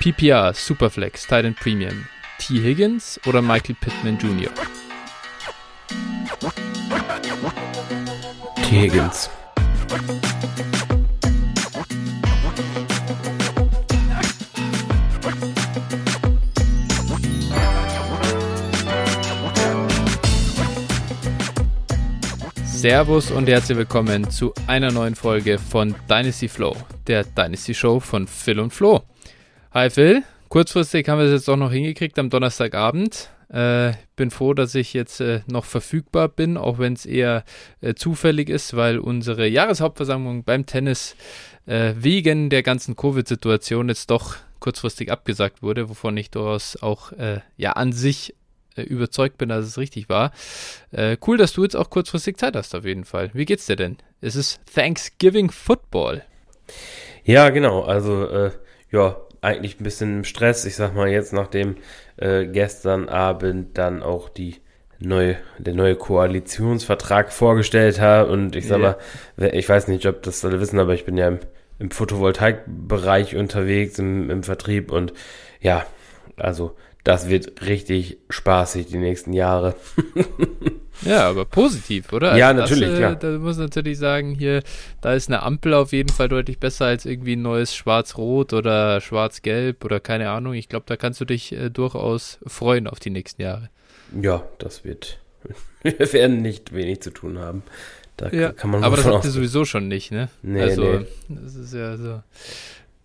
PPR, Superflex, Titan Premium, T. Higgins oder Michael Pittman Jr.? T. Higgins. Servus und herzlich willkommen zu einer neuen Folge von Dynasty Flow, der Dynasty Show von Phil und Flo. Hi Phil, kurzfristig haben wir es jetzt auch noch hingekriegt am Donnerstagabend. Äh, bin froh, dass ich jetzt äh, noch verfügbar bin, auch wenn es eher äh, zufällig ist, weil unsere Jahreshauptversammlung beim Tennis äh, wegen der ganzen Covid-Situation jetzt doch kurzfristig abgesagt wurde, wovon ich durchaus auch äh, ja an sich äh, überzeugt bin, dass es richtig war. Cool, dass du jetzt auch kurzfristig Zeit hast, auf jeden Fall. Wie geht's dir denn? Es ist Thanksgiving Football. Ja, genau. Also, ja, eigentlich ein bisschen im Stress. Ich sag mal, jetzt nachdem äh, gestern Abend dann auch die neue, der neue Koalitionsvertrag vorgestellt hat und ich sag yeah. mal, ich weiß nicht, ob das alle wissen, aber ich bin ja im, im Photovoltaikbereich unterwegs, im, im Vertrieb und ja, also das wird richtig spaßig die nächsten Jahre. ja, aber positiv, oder? Ja, also natürlich, das, klar. Da muss natürlich sagen, hier, da ist eine Ampel auf jeden Fall deutlich besser als irgendwie ein neues Schwarz-Rot oder Schwarz-Gelb oder keine Ahnung. Ich glaube, da kannst du dich äh, durchaus freuen auf die nächsten Jahre. Ja, das wird. Wir werden nicht wenig zu tun haben. Da ja, kann man aber das habt ihr sowieso schon nicht, ne? Nee, also, nee. das ist ja so.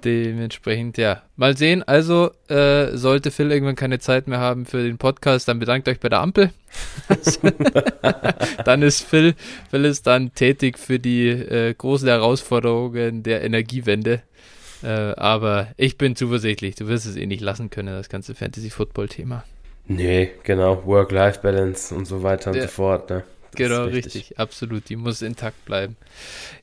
Dementsprechend, ja. Mal sehen. Also, äh, sollte Phil irgendwann keine Zeit mehr haben für den Podcast, dann bedankt euch bei der Ampel. dann ist Phil, Phil ist dann tätig für die äh, großen Herausforderungen der Energiewende. Äh, aber ich bin zuversichtlich, du wirst es eh nicht lassen können, das ganze Fantasy-Football-Thema. Nee, genau. Work-Life-Balance und so weiter und ja. so fort, ne? Genau, richtig. absolut. Die muss intakt bleiben.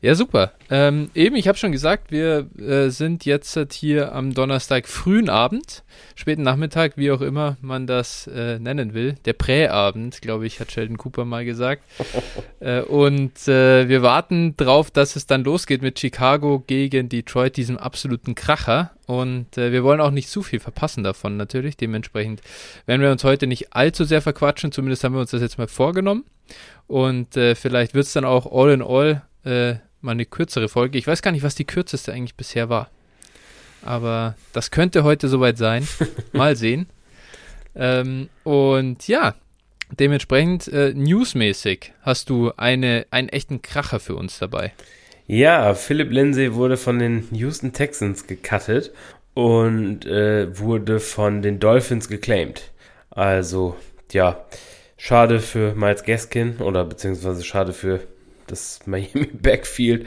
Ja, super. Ähm, eben, ich habe schon gesagt, wir äh, sind jetzt hier am Donnerstag frühen Abend, späten Nachmittag, wie auch immer man das äh, nennen will. Der Präabend, glaube ich, hat Sheldon Cooper mal gesagt. äh, und äh, wir warten drauf, dass es dann losgeht mit Chicago gegen Detroit, diesem absoluten Kracher. Und äh, wir wollen auch nicht zu viel verpassen davon natürlich. Dementsprechend werden wir uns heute nicht allzu sehr verquatschen. Zumindest haben wir uns das jetzt mal vorgenommen. Und äh, vielleicht wird es dann auch all in all äh, mal eine kürzere Folge. Ich weiß gar nicht, was die kürzeste eigentlich bisher war. Aber das könnte heute soweit sein. Mal sehen. Ähm, und ja, dementsprechend äh, newsmäßig hast du eine, einen echten Kracher für uns dabei. Ja, Philip Lindsay wurde von den Houston Texans gecuttet und äh, wurde von den Dolphins geclaimed. Also, ja, Schade für Miles Gaskin oder beziehungsweise schade für das Miami Backfield.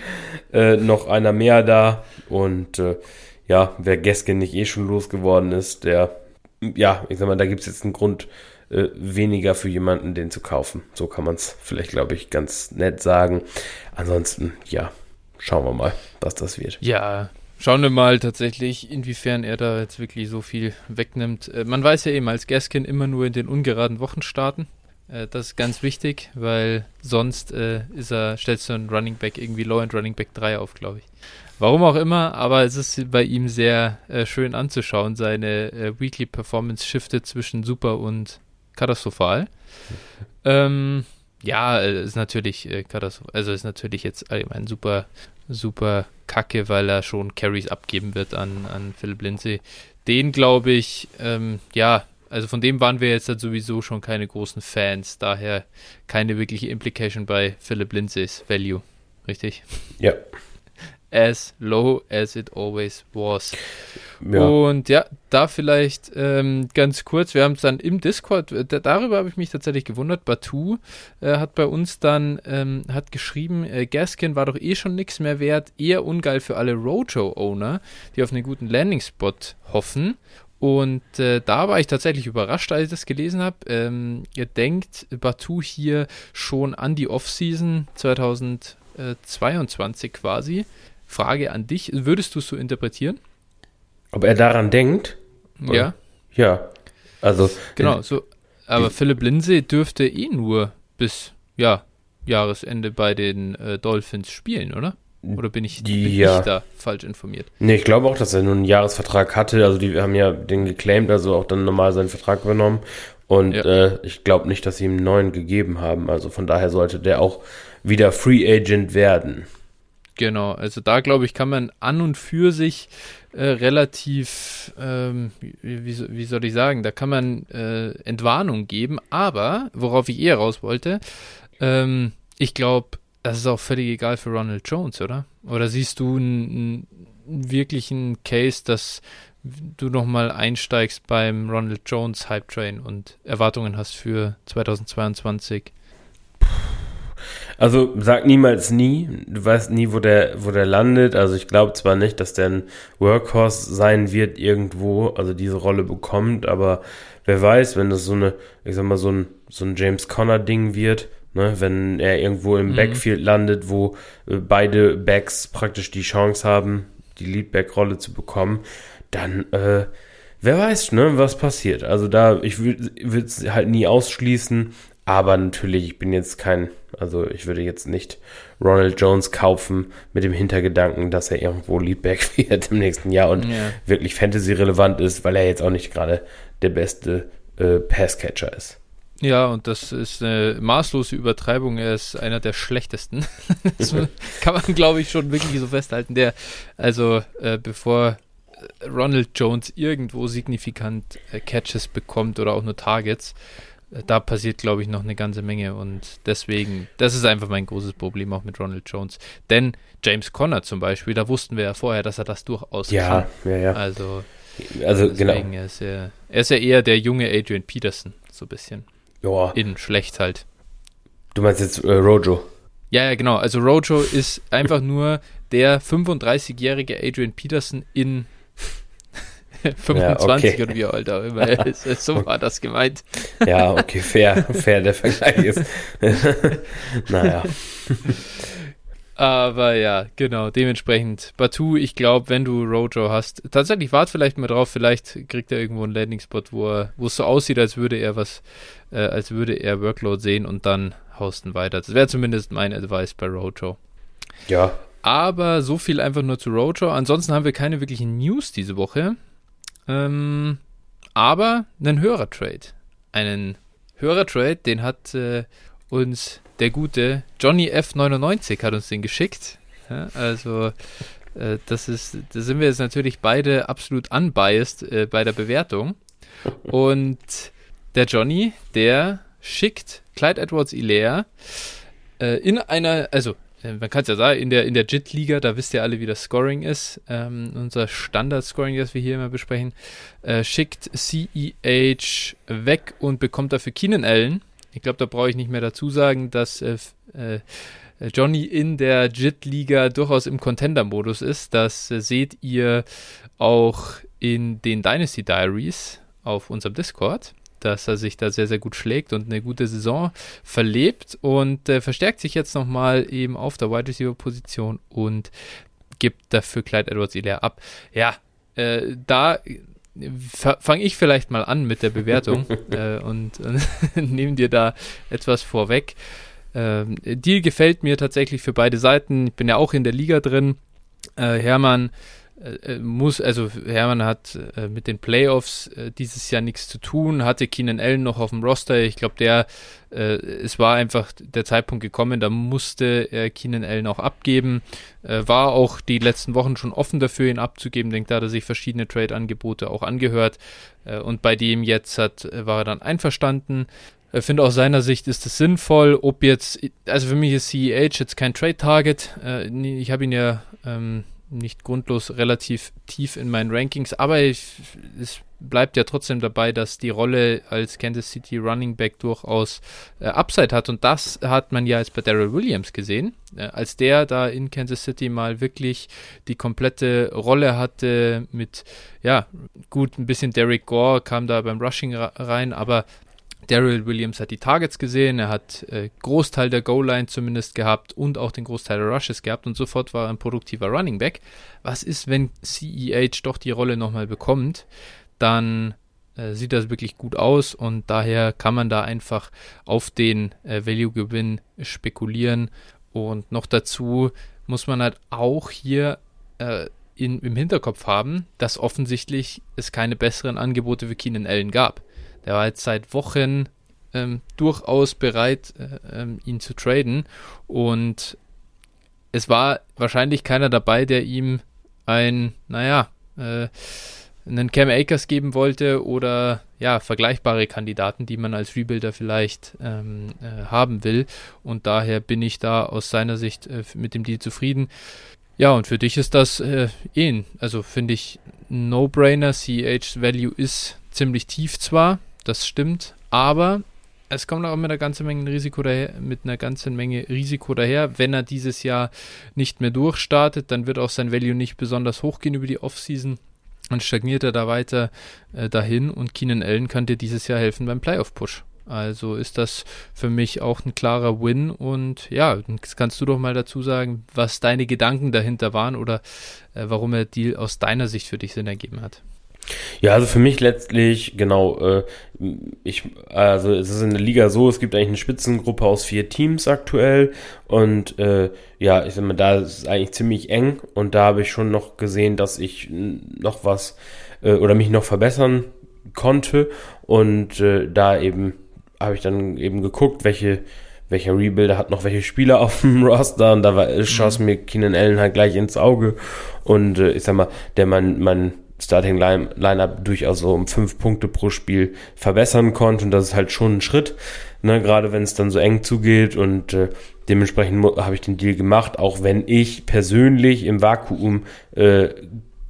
Äh, noch einer mehr da und äh, ja, wer Gaskin nicht eh schon losgeworden ist, der, ja, ich sag mal, da gibt es jetzt einen Grund äh, weniger für jemanden, den zu kaufen. So kann man es vielleicht, glaube ich, ganz nett sagen. Ansonsten, ja, schauen wir mal, was das wird. Ja, Schauen wir mal tatsächlich, inwiefern er da jetzt wirklich so viel wegnimmt. Äh, man weiß ja eben als Gaskin immer nur in den ungeraden Wochen starten. Äh, das ist ganz wichtig, weil sonst äh, ist er, stellst du einen Running Back irgendwie Low End Running Back 3 auf, glaube ich. Warum auch immer, aber es ist bei ihm sehr schön anzuschauen. Seine Weekly Performance shiftet zwischen super und katastrophal. Ähm, ja, ist natürlich äh, katastrophal. Also ist natürlich jetzt allgemein super, super kacke, weil er schon Carries abgeben wird an, an Philip Lindsay. Den glaube ich, ähm, ja, also von dem waren wir jetzt halt sowieso schon keine großen Fans, daher keine wirkliche Implication bei Philip Lindsays Value. Richtig? Ja. As low as it always was. Ja. Und ja, da vielleicht ähm, ganz kurz, wir haben es dann im Discord, äh, darüber habe ich mich tatsächlich gewundert. Batu äh, hat bei uns dann ähm, hat geschrieben, äh, Gaskin war doch eh schon nichts mehr wert, eher ungeil für alle Rojo-Owner, die auf einen guten Landing-Spot hoffen. Und äh, da war ich tatsächlich überrascht, als ich das gelesen habe. Ähm, ihr denkt Batu hier schon an die Offseason 2022 quasi. Frage an dich, würdest du es so interpretieren? Ob er daran denkt? Ja. Ja. Also. Genau, so. Aber Philipp Lindsay dürfte eh nur bis, ja, Jahresende bei den äh, Dolphins spielen, oder? Oder bin ich, bin ja. ich da falsch informiert? Nee, ich glaube auch, dass er nur einen Jahresvertrag hatte. Also die haben ja den geclaimed, also auch dann normal seinen Vertrag übernommen. Und Ja. äh, ich glaube nicht, dass sie ihm einen neuen gegeben haben. Also von daher sollte der auch wieder Free Agent werden. Genau, also da glaube ich, kann man an und für sich äh, relativ, ähm, wie, wie so- wie soll ich sagen, da kann man äh, Entwarnung geben, aber worauf ich eher raus wollte, ähm, ich glaube, das ist auch völlig egal für Ronald Jones, oder? Oder siehst du einen, einen wirklichen Case, dass du nochmal einsteigst beim Ronald Jones Hype Train und Erwartungen hast für 2022? Also sag niemals nie. Du weißt nie, wo der, wo der landet. Also ich glaube zwar nicht, dass der ein Workhorse sein wird irgendwo, also diese Rolle bekommt, aber wer weiß, wenn das so eine, ich sag mal, so ein, so ein James Conner-Ding wird, ne, wenn er irgendwo im Mhm. Backfield landet, wo äh, beide Backs praktisch die Chance haben, die Leadback-Rolle zu bekommen, dann, äh, wer weiß, ne, was passiert. Also da, ich würde es halt nie ausschließen, aber natürlich, ich bin jetzt kein, also ich würde jetzt nicht Ronald Jones kaufen mit dem Hintergedanken, dass er irgendwo Leadback wird im nächsten Jahr und Ja. wirklich Fantasy-relevant ist, weil er jetzt auch nicht gerade der beste äh, Passcatcher ist. Ja, und das ist eine maßlose Übertreibung. Er ist einer der schlechtesten. Das kann man, glaube ich, schon wirklich so festhalten. Der, also, äh, bevor äh, Ronald Jones irgendwo signifikant äh, Catches bekommt oder auch nur Targets, da passiert, glaube ich, noch eine ganze Menge. Und deswegen, das ist einfach mein großes Problem auch mit Ronald Jones. Denn James Conner zum Beispiel, da wussten wir ja vorher, dass er das durchaus Ja, kann. ja, ja. Also, Also deswegen, genau. er, ist ja, er ist ja eher der junge Adrian Peterson, so ein bisschen. Ja, In schlecht halt. du meinst jetzt äh, Rojo. Ja, ja, genau. Also Rojo ist einfach nur der 35-jährige Adrian Peterson in 25 okay. oder wie alt auch immer er ist. So war das gemeint. Ja, okay, fair, fair der Vergleich ist. naja. Aber ja, genau, dementsprechend. Batu, ich glaube, wenn du Rojo hast, tatsächlich wart vielleicht mal drauf, vielleicht kriegt er irgendwo einen Landing-Spot, wo er, wo es so aussieht, als würde er was, äh, als würde er Workload sehen und dann haust ihn weiter. Das wäre zumindest mein Advice bei Rojo. Ja, Aber so viel einfach nur zu Rojo. Ansonsten haben wir keine wirklichen News diese Woche. Ähm, aber einen Hörertrade. Einen Hörertrade, den hat äh, uns der gute Johnny F99 hat uns den geschickt. Ja, also äh, das ist, da sind wir jetzt natürlich beide absolut unbiased äh, bei der Bewertung. Und der Johnny, der schickt Clyde Edwards Ilea äh, in einer, also man kann es ja sagen, in der, in der JIT-Liga, da wisst ihr alle, wie das Scoring ist. Ähm, unser Standard-Scoring, das wir hier immer besprechen, äh, schickt CEH weg und bekommt dafür Keenan Allen. Ich glaube, da brauche ich nicht mehr dazu sagen, dass äh, äh, Johnny in der JIT-Liga durchaus im Contender-Modus ist. Das äh, seht ihr auch in den Dynasty Diaries auf unserem Discord, dass er sich da sehr, sehr gut schlägt und eine gute Saison verlebt und äh, verstärkt sich jetzt nochmal eben auf der Wide Receiver Position und gibt dafür Clyde Edwards Hilaire ab. Ja, äh, da fange ich vielleicht mal an mit der Bewertung äh, und, und nehme dir da etwas vorweg. Ähm, Deal gefällt mir tatsächlich für beide Seiten. Ich bin ja auch in der Liga drin. Äh, Hermann äh, muss, also Hermann hat äh, mit den Playoffs äh, dieses Jahr nichts zu tun, hatte Keenan Allen noch auf dem Roster. Ich glaube, der, äh, es war einfach der Zeitpunkt gekommen, da musste er Keenan Allen auch abgeben. Äh, war auch die letzten Wochen schon offen dafür, ihn abzugeben. Denkt, da er sich verschiedene Trade-Angebote auch angehört. Äh, und bei dem jetzt hat, äh, war er dann einverstanden. Finde aus seiner Sicht ist es sinnvoll, ob jetzt, also für mich ist CEH jetzt kein Trade-Target. Äh, ich habe ihn ja ähm, nicht grundlos relativ tief in meinen Rankings, aber ich, es bleibt ja trotzdem dabei, dass die Rolle als Kansas City Running Back durchaus äh, Upside hat. Und das hat man ja jetzt bei Daryl Williams gesehen, äh, als der da in Kansas City mal wirklich die komplette Rolle hatte mit, ja, gut, ein bisschen Derek Gore kam da beim Rushing rein, aber Daryl Williams hat die Targets gesehen, er hat äh, Großteil der Goal-Line zumindest gehabt und auch den Großteil der Rushes gehabt und sofort war er ein produktiver Running Back. Was ist, wenn CEH doch die Rolle nochmal bekommt? Dann äh, sieht das wirklich gut aus und daher kann man da einfach auf den äh, Value-Gewinn spekulieren und noch dazu muss man halt auch hier äh, in, im Hinterkopf haben, dass offensichtlich es keine besseren Angebote für Keenan Allen gab. Der war jetzt seit Wochen ähm, durchaus bereit, äh, ähm, ihn zu traden und es war wahrscheinlich keiner dabei, der ihm ein, naja, äh, einen Cam Akers geben wollte oder ja, vergleichbare Kandidaten, die man als Rebuilder vielleicht ähm, äh, haben will. Und daher bin ich da aus seiner Sicht äh, mit dem Deal zufrieden. Ja, und für dich ist das äh, eh, also finde ich No-Brainer. CH Value ist ziemlich tief zwar, das stimmt, aber es kommt auch mit einer ganzen Menge Risiko daher, mit einer ganzen Menge Risiko daher. Wenn er dieses Jahr nicht mehr durchstartet, dann wird auch sein Value nicht besonders hoch gehen über die Offseason. Dann stagniert er da weiter äh, dahin und Keenan Allen kann dir dieses Jahr helfen beim Playoff-Push. Also ist das für mich auch ein klarer Win und ja, kannst du doch mal dazu sagen, was deine Gedanken dahinter waren oder äh, warum der Deal aus deiner Sicht für dich Sinn ergeben hat. Ja, also für mich letztlich, genau, äh, ich, also es ist in der Liga so, es gibt eigentlich eine Spitzengruppe aus vier Teams aktuell und äh, ja, ich sag mal, da ist es eigentlich ziemlich eng und da habe ich schon noch gesehen, dass ich noch was äh, oder mich noch verbessern konnte und äh, da eben habe ich dann eben geguckt, welche welcher Rebuilder hat noch welche Spieler auf dem Roster und da war, schoss mhm. mir Keenan Allen halt gleich ins Auge und äh, ich sag mal, der mein, mein Starting Line Lineup durchaus so um fünf Punkte pro Spiel verbessern konnte. Und das ist halt schon ein Schritt, ne, gerade wenn es dann so eng zugeht. Und äh, dementsprechend habe ich den Deal gemacht, auch wenn ich persönlich im Vakuum äh,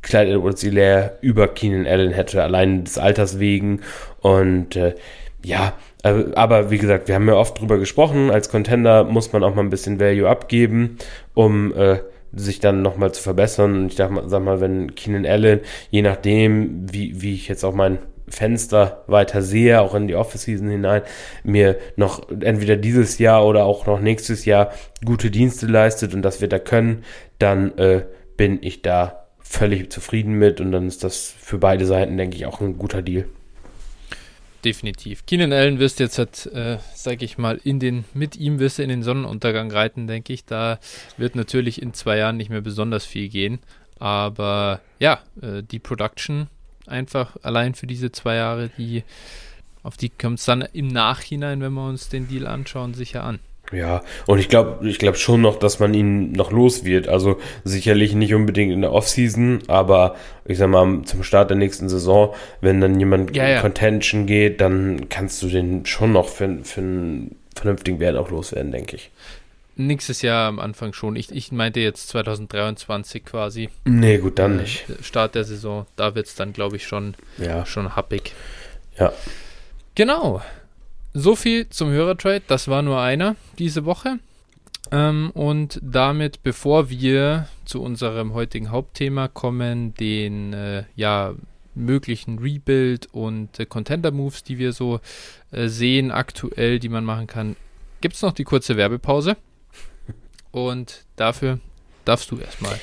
Clyde Edwards Hilaire über Keenan Allen hätte, allein des Alters wegen. Und äh, ja, äh, aber wie gesagt, wir haben ja oft drüber gesprochen, als Contender muss man auch mal ein bisschen Value abgeben, um äh, sich dann nochmal zu verbessern. Und ich mal, sag mal, wenn Keenan Allen, je nachdem, wie, wie ich jetzt auch mein Fenster weiter sehe, auch in die Office-Season hinein, mir noch entweder dieses Jahr oder auch noch nächstes Jahr gute Dienste leistet und das wir da können, dann äh, bin ich da völlig zufrieden mit und dann ist das für beide Seiten, denke ich, auch ein guter Deal definitiv. Keenan Allen wirst jetzt, halt, äh, sag ich mal, in den, mit ihm wirst du in den Sonnenuntergang reiten, denke ich. Da wird natürlich in zwei Jahren nicht mehr besonders viel gehen. Aber ja, äh, die Production einfach allein für diese zwei Jahre, die, auf die kommt es dann im Nachhinein, wenn wir uns den Deal anschauen, sicher an. Ja, und ich glaube, ich glaube schon noch, dass man ihn noch los wird. Also sicherlich nicht unbedingt in der Offseason, aber ich sag mal, zum Start der nächsten Saison, wenn dann jemand ja, ja. Contention geht, dann kannst du den schon noch für, für einen vernünftigen Wert auch loswerden, denke ich. Nächstes Jahr am Anfang schon. Ich, ich meinte jetzt 2023 quasi. Nee, gut, dann äh, nicht. Start der Saison, da wird es dann, glaube ich, schon, ja. schon happig. Ja. Genau. So viel zum Hörertrade. Das war nur einer diese Woche. Ähm, und damit, bevor wir zu unserem heutigen Hauptthema kommen, den äh, ja möglichen Rebuild und äh, Contender Moves, die wir so äh, sehen aktuell, die man machen kann, gibt es noch die kurze Werbepause. Und dafür darfst du erstmal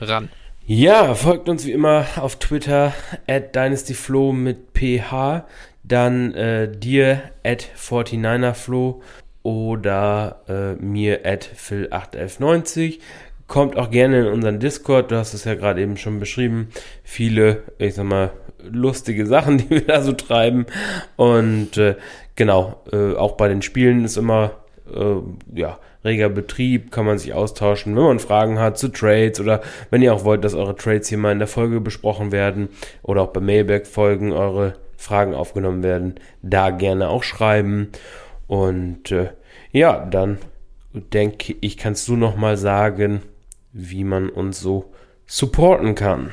ran. Ja, folgt uns wie immer auf Twitter at DynastyFlow mit PH. Dann äh, dir at 49erflo oder äh, mir at phil81190. Kommt auch gerne in unseren Discord, du hast es ja gerade eben schon beschrieben. Viele, ich sag mal, lustige Sachen, die wir da so treiben. Und äh, genau, äh, auch bei den Spielen ist immer, äh, ja, reger Betrieb, kann man sich austauschen, wenn man Fragen hat zu Trades oder wenn ihr auch wollt, dass eure Trades hier mal in der Folge besprochen werden oder auch bei Mailback-Folgen eure Fragen aufgenommen werden, da gerne auch schreiben. Und äh, ja, dann denke ich, kannst du noch mal sagen, wie man uns so supporten kann.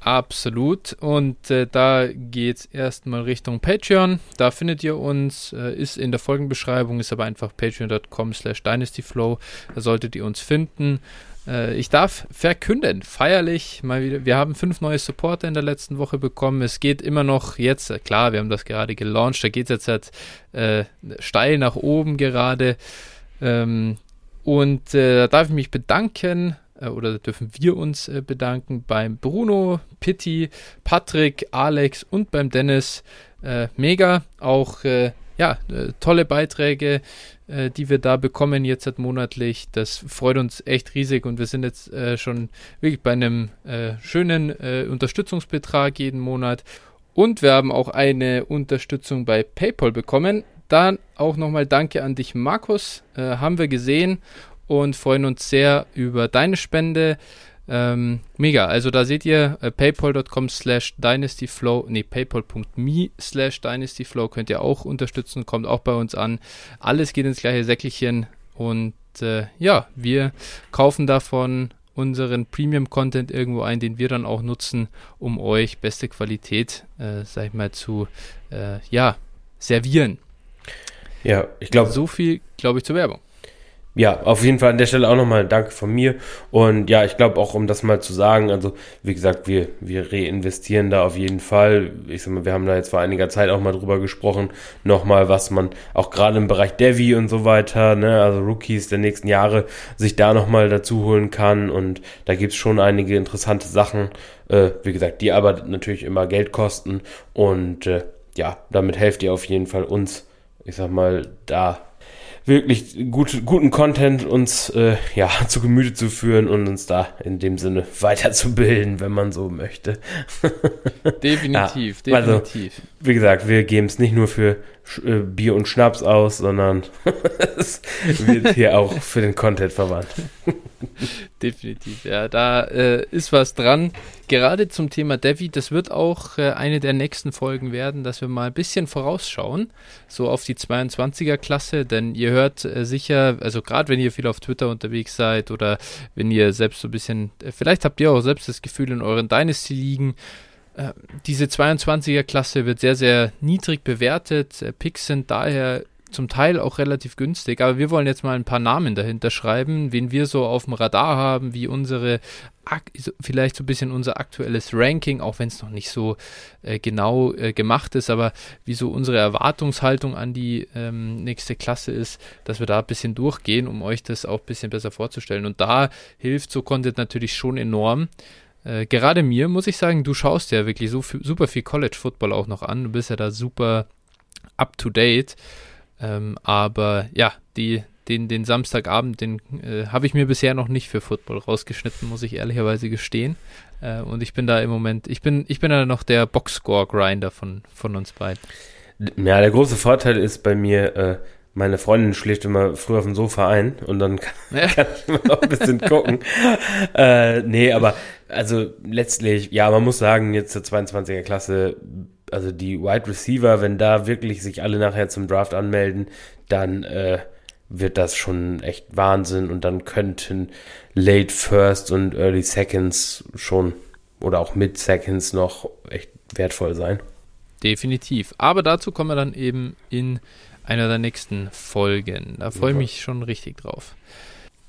Absolut. Und äh, da geht es erstmal Richtung Patreon. Da findet ihr uns, äh, ist in der Folgenbeschreibung, ist aber einfach patreon.com slash dynastyflow. Da solltet ihr uns finden. Äh, ich darf verkünden, feierlich mal wieder. Wir haben fünf neue Supporter in der letzten Woche bekommen. Es geht immer noch jetzt, äh, klar, wir haben das gerade gelauncht, da geht es jetzt halt äh, steil nach oben gerade. Ähm, und äh, da darf ich mich bedanken äh, oder dürfen wir uns bedanken beim Bruno, Pitti, Patrick, Alex und beim Dennis. mega. Auch ja, tolle Beiträge, äh, die wir da bekommen jetzt halt monatlich. Das freut uns echt riesig und wir sind jetzt äh, schon wirklich bei einem äh, schönen äh, Unterstützungsbetrag jeden Monat. Und wir haben auch eine Unterstützung bei PayPal bekommen. Dann auch nochmal Danke an dich, Markus. Äh, haben wir gesehen und freuen uns sehr über deine Spende. Ähm, mega, also da seht ihr äh, paypal.com slash dynastyflow, nee, paypal.me slash dynastyflow könnt ihr auch unterstützen, kommt auch bei uns an. Alles geht ins gleiche Säckelchen und äh, ja, wir kaufen davon unseren Premium-Content irgendwo ein, den wir dann auch nutzen, um euch beste Qualität, äh, sag ich mal, zu, äh, ja, servieren. Ja, ich glaube. So viel, glaube ich, zur Werbung ja, auf jeden Fall an der Stelle auch nochmal Danke von mir. Und ja, ich glaube auch, um das mal zu sagen, also wie gesagt, wir, wir reinvestieren da auf jeden Fall. Ich sag mal, wir haben da jetzt vor einiger Zeit auch mal drüber gesprochen, nochmal, was man auch gerade im Bereich Devi und so weiter, ne, also Rookies der nächsten Jahre, sich da nochmal dazu holen kann. Und da gibt's schon einige interessante Sachen. Äh, wie gesagt, die aber natürlich immer Geld kosten. Und äh, ja, damit helft ihr auf jeden Fall uns, ich sag mal, da wirklich gut, guten Content uns äh, ja zu Gemüte zu führen und uns da in dem Sinne weiterzubilden, wenn man so möchte. definitiv, ja, also, definitiv. wie gesagt, wir geben es nicht nur für Bier und Schnaps aus, sondern es wird hier auch für den Content verwandt. Definitiv, ja, da äh, ist was dran. Gerade zum Thema Devi, das wird auch äh, eine der nächsten Folgen werden, dass wir mal ein bisschen vorausschauen, so auf die 22er Klasse, denn ihr hört äh, sicher, also gerade wenn ihr viel auf Twitter unterwegs seid oder wenn ihr selbst so ein bisschen, äh, vielleicht habt ihr auch selbst das Gefühl in euren Dynasty liegen, äh, diese 22er Klasse wird sehr, sehr niedrig bewertet. Äh, Picks sind daher zum Teil auch relativ günstig, aber wir wollen jetzt mal ein paar Namen dahinter schreiben, wen wir so auf dem Radar haben, wie unsere, vielleicht so ein bisschen unser aktuelles Ranking, auch wenn es noch nicht so äh, genau äh, gemacht ist, aber wie so unsere Erwartungshaltung an die ähm, nächste Klasse ist, dass wir da ein bisschen durchgehen, um euch das auch ein bisschen besser vorzustellen. Und da hilft so Content natürlich schon enorm. Äh, gerade mir muss ich sagen, du schaust ja wirklich so super viel College Football auch noch an. Du bist ja da super up to date. Ähm, aber ja, die, den, den Samstagabend, den äh, habe ich mir bisher noch nicht für Football rausgeschnitten, muss ich ehrlicherweise gestehen. Äh, und ich bin da im Moment, ich bin, ich bin da noch der Boxscore-Grinder von, von uns beiden. Ja, der große Vorteil ist bei mir, äh, meine Freundin schläft immer früh auf dem Sofa ein und dann kann, ja. kann ich immer noch ein bisschen gucken. äh, nee, aber also letztlich, ja, man muss sagen, jetzt zur 22er Klasse, also die Wide Receiver, wenn da wirklich sich alle nachher zum Draft anmelden, dann äh, wird das schon echt Wahnsinn und dann könnten Late First und Early Seconds schon oder auch Mid Seconds noch echt wertvoll sein. Definitiv. Aber dazu kommen wir dann eben in einer der nächsten Folgen. Da freue ich mich schon richtig drauf.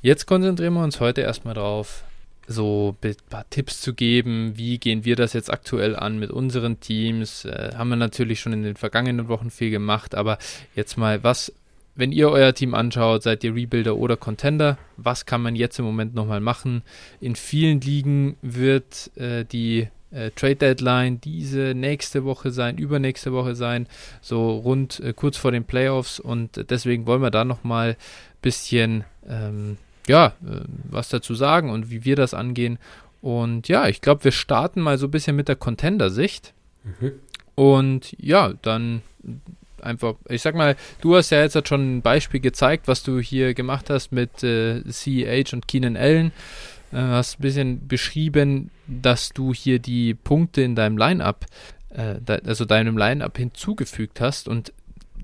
Jetzt konzentrieren wir uns heute erstmal drauf, so ein paar Tipps zu geben. Wie gehen wir das jetzt aktuell an mit unseren Teams? Äh, haben wir natürlich schon in den vergangenen Wochen viel gemacht, aber jetzt mal, was, wenn ihr euer Team anschaut, seid ihr Rebuilder oder Contender? Was kann man jetzt im Moment nochmal machen? In vielen Ligen wird äh, die äh, Trade Deadline diese nächste Woche sein, übernächste Woche sein, so rund äh, kurz vor den Playoffs und deswegen wollen wir da nochmal ein bisschen ähm, ja, äh, was dazu sagen und wie wir das angehen. Und ja, ich glaube, wir starten mal so ein bisschen mit der Contender-Sicht. Mhm. Und ja, dann einfach, ich sag mal, du hast ja jetzt schon ein Beispiel gezeigt, was du hier gemacht hast mit äh, CEH und Keenan Allen. Äh, hast ein bisschen beschrieben, dass du hier die Punkte in deinem Line-Up, äh, also deinem Line-Up hinzugefügt hast und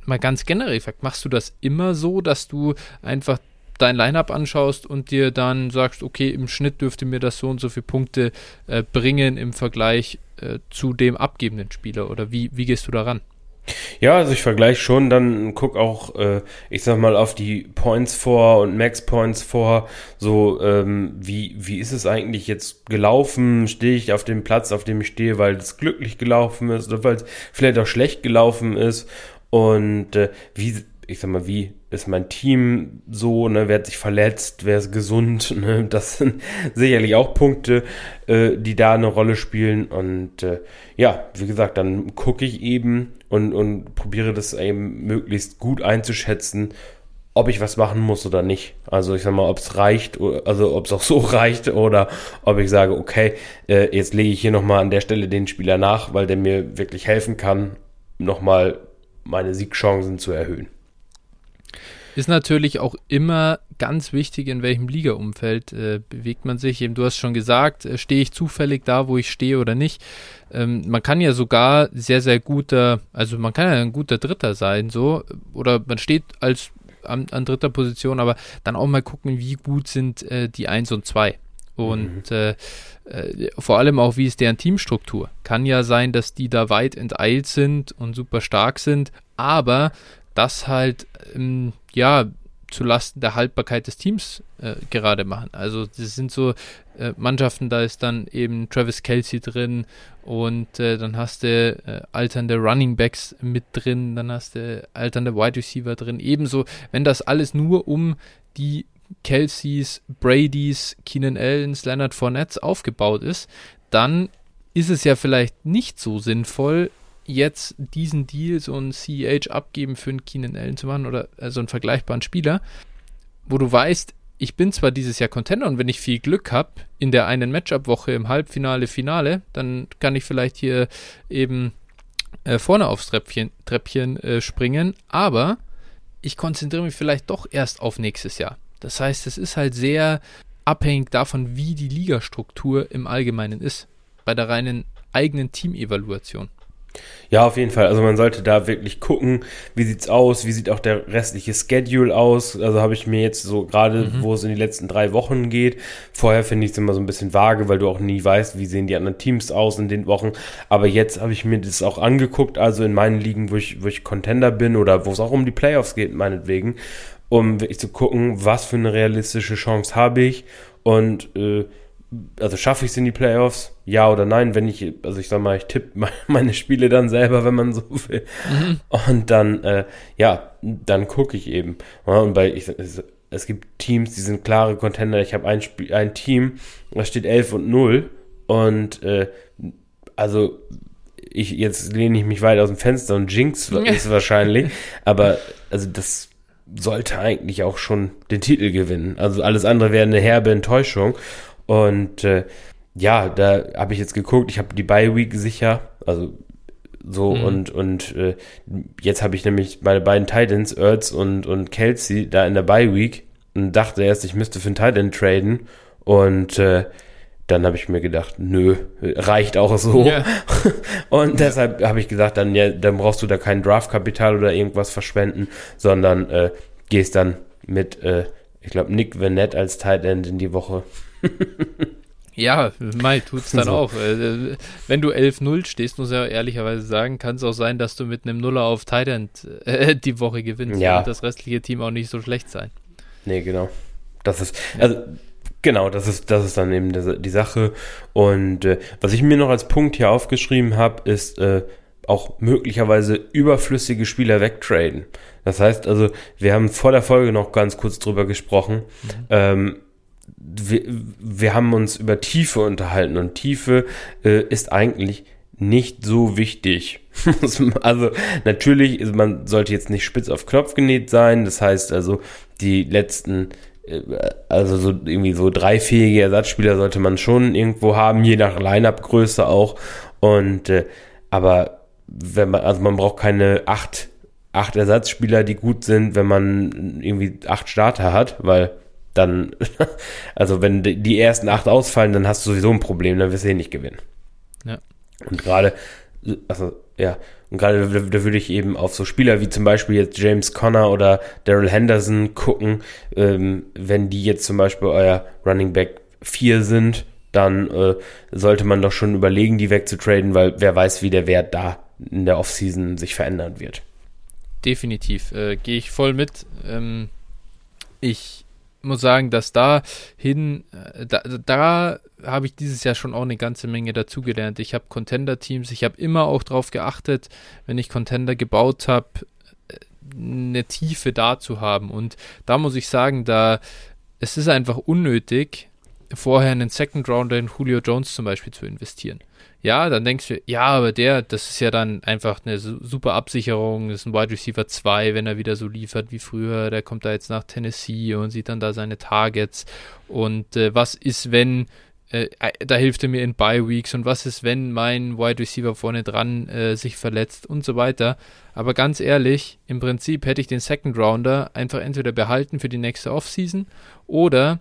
mal ganz generell machst du das immer so, dass du einfach dein Line-Up anschaust und dir dann sagst, okay, im Schnitt dürfte mir das so und so viele Punkte äh, bringen im Vergleich äh, zu dem abgebenden Spieler oder wie, wie gehst du daran? Ja, also ich vergleiche schon, dann guck auch, äh, ich sag mal, auf die Points vor und Max Points vor. So, ähm, wie, wie ist es eigentlich jetzt gelaufen? Stehe ich auf dem Platz, auf dem ich stehe, weil es glücklich gelaufen ist oder weil es vielleicht auch schlecht gelaufen ist? Und äh, wie, ich sag mal, wie ist mein Team so, ne, wer hat sich verletzt, wer ist gesund, ne, das sind sicherlich auch Punkte, äh, die da eine Rolle spielen und äh, ja, wie gesagt, dann gucke ich eben und, und probiere das eben möglichst gut einzuschätzen, ob ich was machen muss oder nicht. Also ich sag mal, ob es reicht, also ob es auch so reicht oder ob ich sage, okay, äh, jetzt lege ich hier nochmal an der Stelle den Spieler nach, weil der mir wirklich helfen kann, nochmal meine Siegchancen zu erhöhen. Ist natürlich auch immer ganz wichtig, in welchem Liga-Umfeld äh, bewegt man sich. Eben, du hast schon gesagt, äh, stehe ich zufällig da, wo ich stehe oder nicht. Ähm, man kann ja sogar sehr, sehr guter, also man kann ja ein guter Dritter sein, so, oder man steht als an, an dritter Position, aber dann auch mal gucken, wie gut sind äh, die 1 und 2. Und mhm. äh, äh, vor allem auch, wie ist deren Teamstruktur? Kann ja sein, dass die da weit enteilt sind und super stark sind, aber das halt, ähm, ja, zulasten der Haltbarkeit des Teams äh, gerade machen. Also das sind so äh, Mannschaften, da ist dann eben Travis Kelsey drin und äh, dann hast du äh, alternde Running Backs mit drin, dann hast du alternde Wide Receiver drin. Ebenso, wenn das alles nur um die Kelseys, Bradys, Keenan Allens, Leonard Fournettes aufgebaut ist, dann ist es ja vielleicht nicht so sinnvoll, jetzt diesen Deal, so ein CEH abgeben für einen Keenan Allen zu machen oder so also einen vergleichbaren Spieler, wo du weißt, ich bin zwar dieses Jahr Contender und wenn ich viel Glück habe in der einen Matchup-Woche im Halbfinale, Finale, dann kann ich vielleicht hier eben äh, vorne aufs Treppchen, Treppchen äh, springen, aber ich konzentriere mich vielleicht doch erst auf nächstes Jahr. Das heißt, es ist halt sehr abhängig davon, wie die Ligastruktur im Allgemeinen ist, bei der reinen eigenen Teamevaluation. Ja, auf jeden Fall. Also man sollte da wirklich gucken, wie sieht's aus, wie sieht auch der restliche Schedule aus. Also habe ich mir jetzt so gerade, mhm. wo es in die letzten drei Wochen geht. Vorher finde ich es immer so ein bisschen vage, weil du auch nie weißt, wie sehen die anderen Teams aus in den Wochen. Aber jetzt habe ich mir das auch angeguckt, also in meinen Ligen, wo ich, wo ich Contender bin oder wo es auch um die Playoffs geht, meinetwegen, um wirklich zu gucken, was für eine realistische Chance habe ich und äh, also schaffe ich es in die Playoffs? Ja oder nein? Wenn ich, also ich sag mal, ich tippe meine Spiele dann selber, wenn man so will. Mhm. Und dann, äh, ja, dann gucke ich eben. und bei, ich, es, es, gibt Teams, die sind klare Contender. Ich habe ein, Spiel, ein Team, da steht 11 und 0. Und, äh, also, ich, jetzt lehne ich mich weit aus dem Fenster und Jinx ist wahrscheinlich. Aber, also, das sollte eigentlich auch schon den Titel gewinnen. Also, alles andere wäre eine herbe Enttäuschung. Und äh, ja, da habe ich jetzt geguckt, ich habe die Bye Week sicher, also so mhm. und und äh, jetzt habe ich nämlich meine beiden Titans, Ertz und und Kelsey da in der Bye Week und dachte erst, ich müsste für einen Titan traden und äh, dann habe ich mir gedacht, nö, reicht auch so. Ja. Und deshalb habe ich gesagt, dann, ja, dann brauchst du da kein Draftkapital oder irgendwas verschwenden, sondern äh, gehst dann mit, äh, ich glaube, Nick Vanette als Tight End in die Woche. Ja, Mai tut's dann so. auch. Äh, wenn du 11-0 stehst, muss ich ja ehrlicherweise sagen, kann es auch sein, dass du mit einem Nuller auf Thailand äh, die Woche gewinnst. Ja. Und das restliche Team auch nicht so schlecht sein. Nee, genau. Das ist, also, genau, das ist, das ist dann eben die, die Sache. Und äh, was ich mir noch als Punkt hier aufgeschrieben habe, ist äh, auch möglicherweise überflüssige Spieler wegtraden. Das heißt also, wir haben vor der Folge noch ganz kurz drüber gesprochen. Mhm. Ähm, wir, wir haben uns über Tiefe unterhalten und Tiefe äh, ist eigentlich nicht so wichtig. also natürlich, man sollte jetzt nicht spitz auf Knopf genäht sein. Das heißt also, die letzten, äh, also so irgendwie so dreifähige Ersatzspieler sollte man schon irgendwo haben, je nach Line-Up-Größe auch. Und äh, aber wenn man, also man braucht keine acht, acht Ersatzspieler, die gut sind, wenn man irgendwie acht Starter hat, weil dann, also wenn die ersten acht ausfallen, dann hast du sowieso ein Problem, dann wirst du eh nicht gewinnen. Ja. Und gerade, also ja, und gerade da, da, würde ich eben auf so Spieler wie zum Beispiel jetzt James Conner oder Daryl Henderson gucken, ähm, wenn die jetzt zum Beispiel euer Running Back 4 sind, dann äh, sollte man doch schon überlegen, die wegzutraden, weil wer weiß, wie der Wert da in der Offseason sich verändern wird. Definitiv, äh, gehe ich voll mit. Ähm, ich muss sagen, dass da hin, äh, da, da habe ich dieses Jahr schon auch eine ganze Menge dazugelernt. Ich habe Contender-Teams, ich habe immer auch darauf geachtet, wenn ich Contender gebaut habe, äh, eine Tiefe da zu haben. Und da muss ich sagen, da es ist einfach unnötig, vorher einen Second Rounder in Julio Jones zum Beispiel zu investieren. Ja, dann denkst du, ja, aber der, das ist ja dann einfach eine super Absicherung, das ist ein Wide Receiver 2, wenn er wieder so liefert wie früher, der kommt da jetzt nach Tennessee und sieht dann da seine Targets. Und äh, was ist, wenn, äh, da hilft er mir in Bye Weeks und was ist, wenn mein Wide Receiver vorne dran äh, sich verletzt und so weiter. Aber ganz ehrlich, im Prinzip hätte ich den Second Rounder einfach entweder behalten für die nächste Offseason oder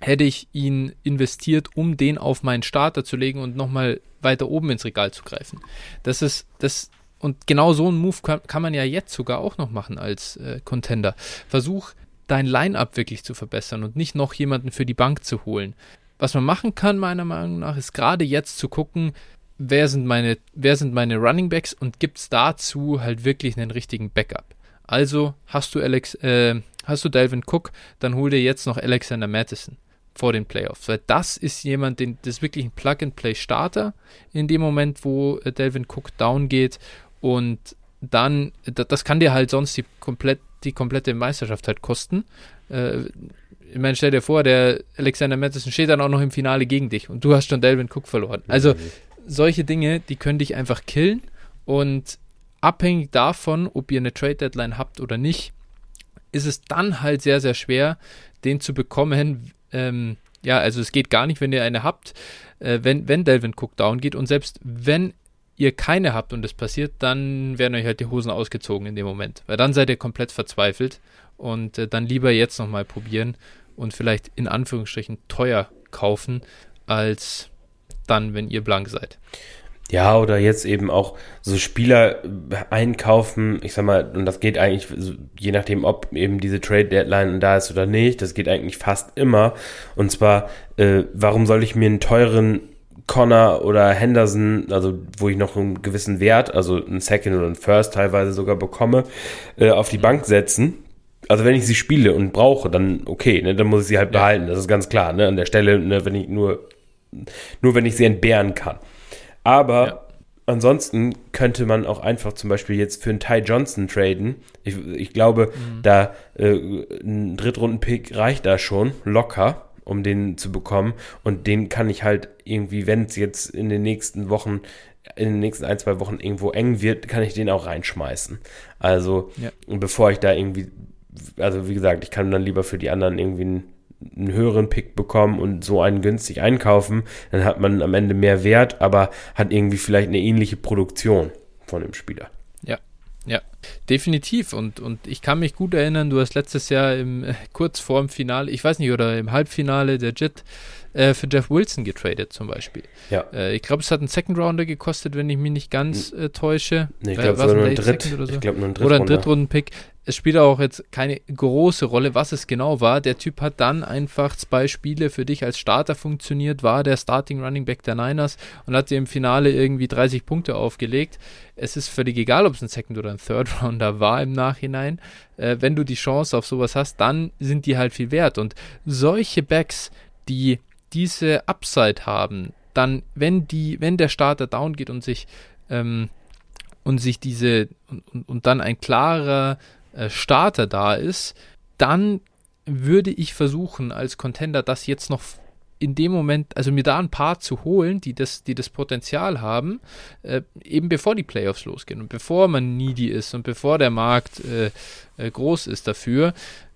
hätte ich ihn investiert, um den auf meinen Starter zu legen und nochmal weiter oben ins Regal zu greifen. Das ist, das, und genau so einen Move kann, kann man ja jetzt sogar auch noch machen als äh, Contender. Versuch, dein Line-Up wirklich zu verbessern und nicht noch jemanden für die Bank zu holen. Was man machen kann, meiner Meinung nach, ist gerade jetzt zu gucken, wer sind meine, wer sind meine Running Backs und gibt es dazu halt wirklich einen richtigen Backup. Also hast du Alex, äh, hast du Delvin Cook, dann hol dir jetzt noch Alexander Madison vor den Playoffs. Weil das ist jemand, den, das ist wirklich ein Plug-and-Play-Starter in dem Moment, wo äh, Delvin Cook down geht. Und dann, das kann dir halt sonst die, komplett, die komplette Meisterschaft halt kosten. Äh, ich meine, stell dir vor, der Alexander Madison steht dann auch noch im Finale gegen dich und du hast schon Delvin Cook verloren. Also solche Dinge, die können dich einfach killen und abhängig davon, ob ihr eine Trade Deadline habt oder nicht, ist es dann halt sehr, sehr schwer, den zu bekommen, ähm, ja, also es geht gar nicht, wenn ihr eine habt, äh, wenn, wenn Delvin Cook down geht und selbst wenn ihr keine habt und das passiert, dann werden euch halt die Hosen ausgezogen in dem Moment, weil dann seid ihr komplett verzweifelt und äh, dann lieber jetzt nochmal probieren und vielleicht in Anführungsstrichen teuer kaufen, als dann, wenn ihr blank seid. Ja, oder jetzt eben auch so Spieler einkaufen, ich sag mal, und das geht eigentlich, je nachdem, ob eben diese Trade Deadline da ist oder nicht, das geht eigentlich fast immer. Und zwar, äh, warum soll ich mir einen teuren Connor oder Henderson, also wo ich noch einen gewissen Wert, also einen Second oder einen First teilweise sogar bekomme, äh, auf die Bank setzen? Also wenn ich sie spiele und brauche, dann okay, ne, dann muss ich sie halt behalten, das ist ganz klar, ne, an der Stelle, ne, wenn ich nur, nur wenn ich sie entbehren kann. Aber ja. ansonsten könnte man auch einfach zum Beispiel jetzt für einen Ty Johnson traden. Ich, ich glaube, mhm. da äh, ein Drittrunden-Pick reicht da schon locker, um den zu bekommen. Und den kann ich halt irgendwie, wenn es jetzt in den nächsten Wochen in den nächsten ein, zwei Wochen irgendwo eng wird, kann ich den auch reinschmeißen. Also, ja. bevor ich da irgendwie, also wie gesagt, ich kann dann lieber für die anderen irgendwie einen einen höheren Pick bekommen und so einen günstig einkaufen, dann hat man am Ende mehr Wert, aber hat irgendwie vielleicht eine ähnliche Produktion von dem Spieler. Ja, ja, definitiv. Und, und ich kann mich gut erinnern, du hast letztes Jahr im, äh, kurz vor dem Finale, ich weiß nicht, oder im Halbfinale der Jet äh, für Jeff Wilson getradet zum Beispiel. Ja. Äh, ich glaube, es hat einen Second Rounder gekostet, wenn ich mich nicht ganz äh, täusche. Nee, ich glaube, äh, nur ein Dritt, oder so. Ich glaube, nur ein Dritt Oder ein Drittrunden-Pick es spielt auch jetzt keine große Rolle, was es genau war. Der Typ hat dann einfach zwei Spiele für dich als Starter funktioniert, war der Starting Running Back der Niners und hat dir im Finale irgendwie 30 Punkte aufgelegt. Es ist völlig egal, ob es ein Second oder ein Third Rounder war im Nachhinein. Äh, wenn du die Chance auf sowas hast, dann sind die halt viel wert. Und solche Backs, die diese Upside haben, dann, wenn die, wenn der Starter down geht und sich ähm, und sich diese und, und, dann ein klarer äh, Starter da ist, dann würde ich versuchen, als Contender das jetzt noch in dem Moment, also mir da ein paar zu holen, die das, die das Potenzial haben, äh, eben bevor die Playoffs losgehen und bevor man needy ist und bevor der Markt äh, äh, groß ist dafür.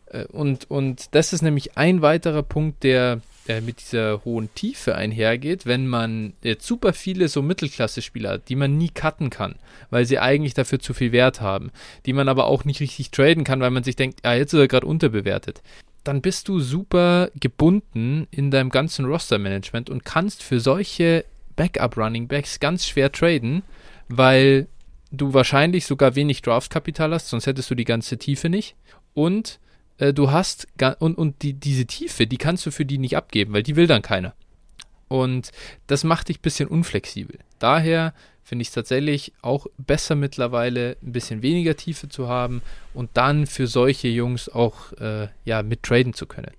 Äh, und, und das ist nämlich ein weiterer Punkt, der äh, mit dieser hohen Tiefe einhergeht, wenn man jetzt super viele so Mittelklasse-Spieler hat, die man nie cutten kann, weil sie eigentlich dafür zu viel Wert haben, die man aber auch nicht richtig traden kann, weil man sich denkt, ah, jetzt ist er gerade unterbewertet. Dann bist du super gebunden in deinem ganzen Roster-Management und kannst für solche Backup-Running-Backs ganz schwer traden, weil du wahrscheinlich sogar wenig Draft-Kapital hast, sonst hättest du die ganze Tiefe nicht. Und äh, du hast und, und die, diese Tiefe, die kannst du für die nicht abgeben, weil die will dann keiner. Und das macht dich ein bisschen unflexibel. Daher finde ich es tatsächlich auch besser mittlerweile ein bisschen weniger Tiefe zu haben und dann für solche Jungs auch äh, ja, mit traden zu können.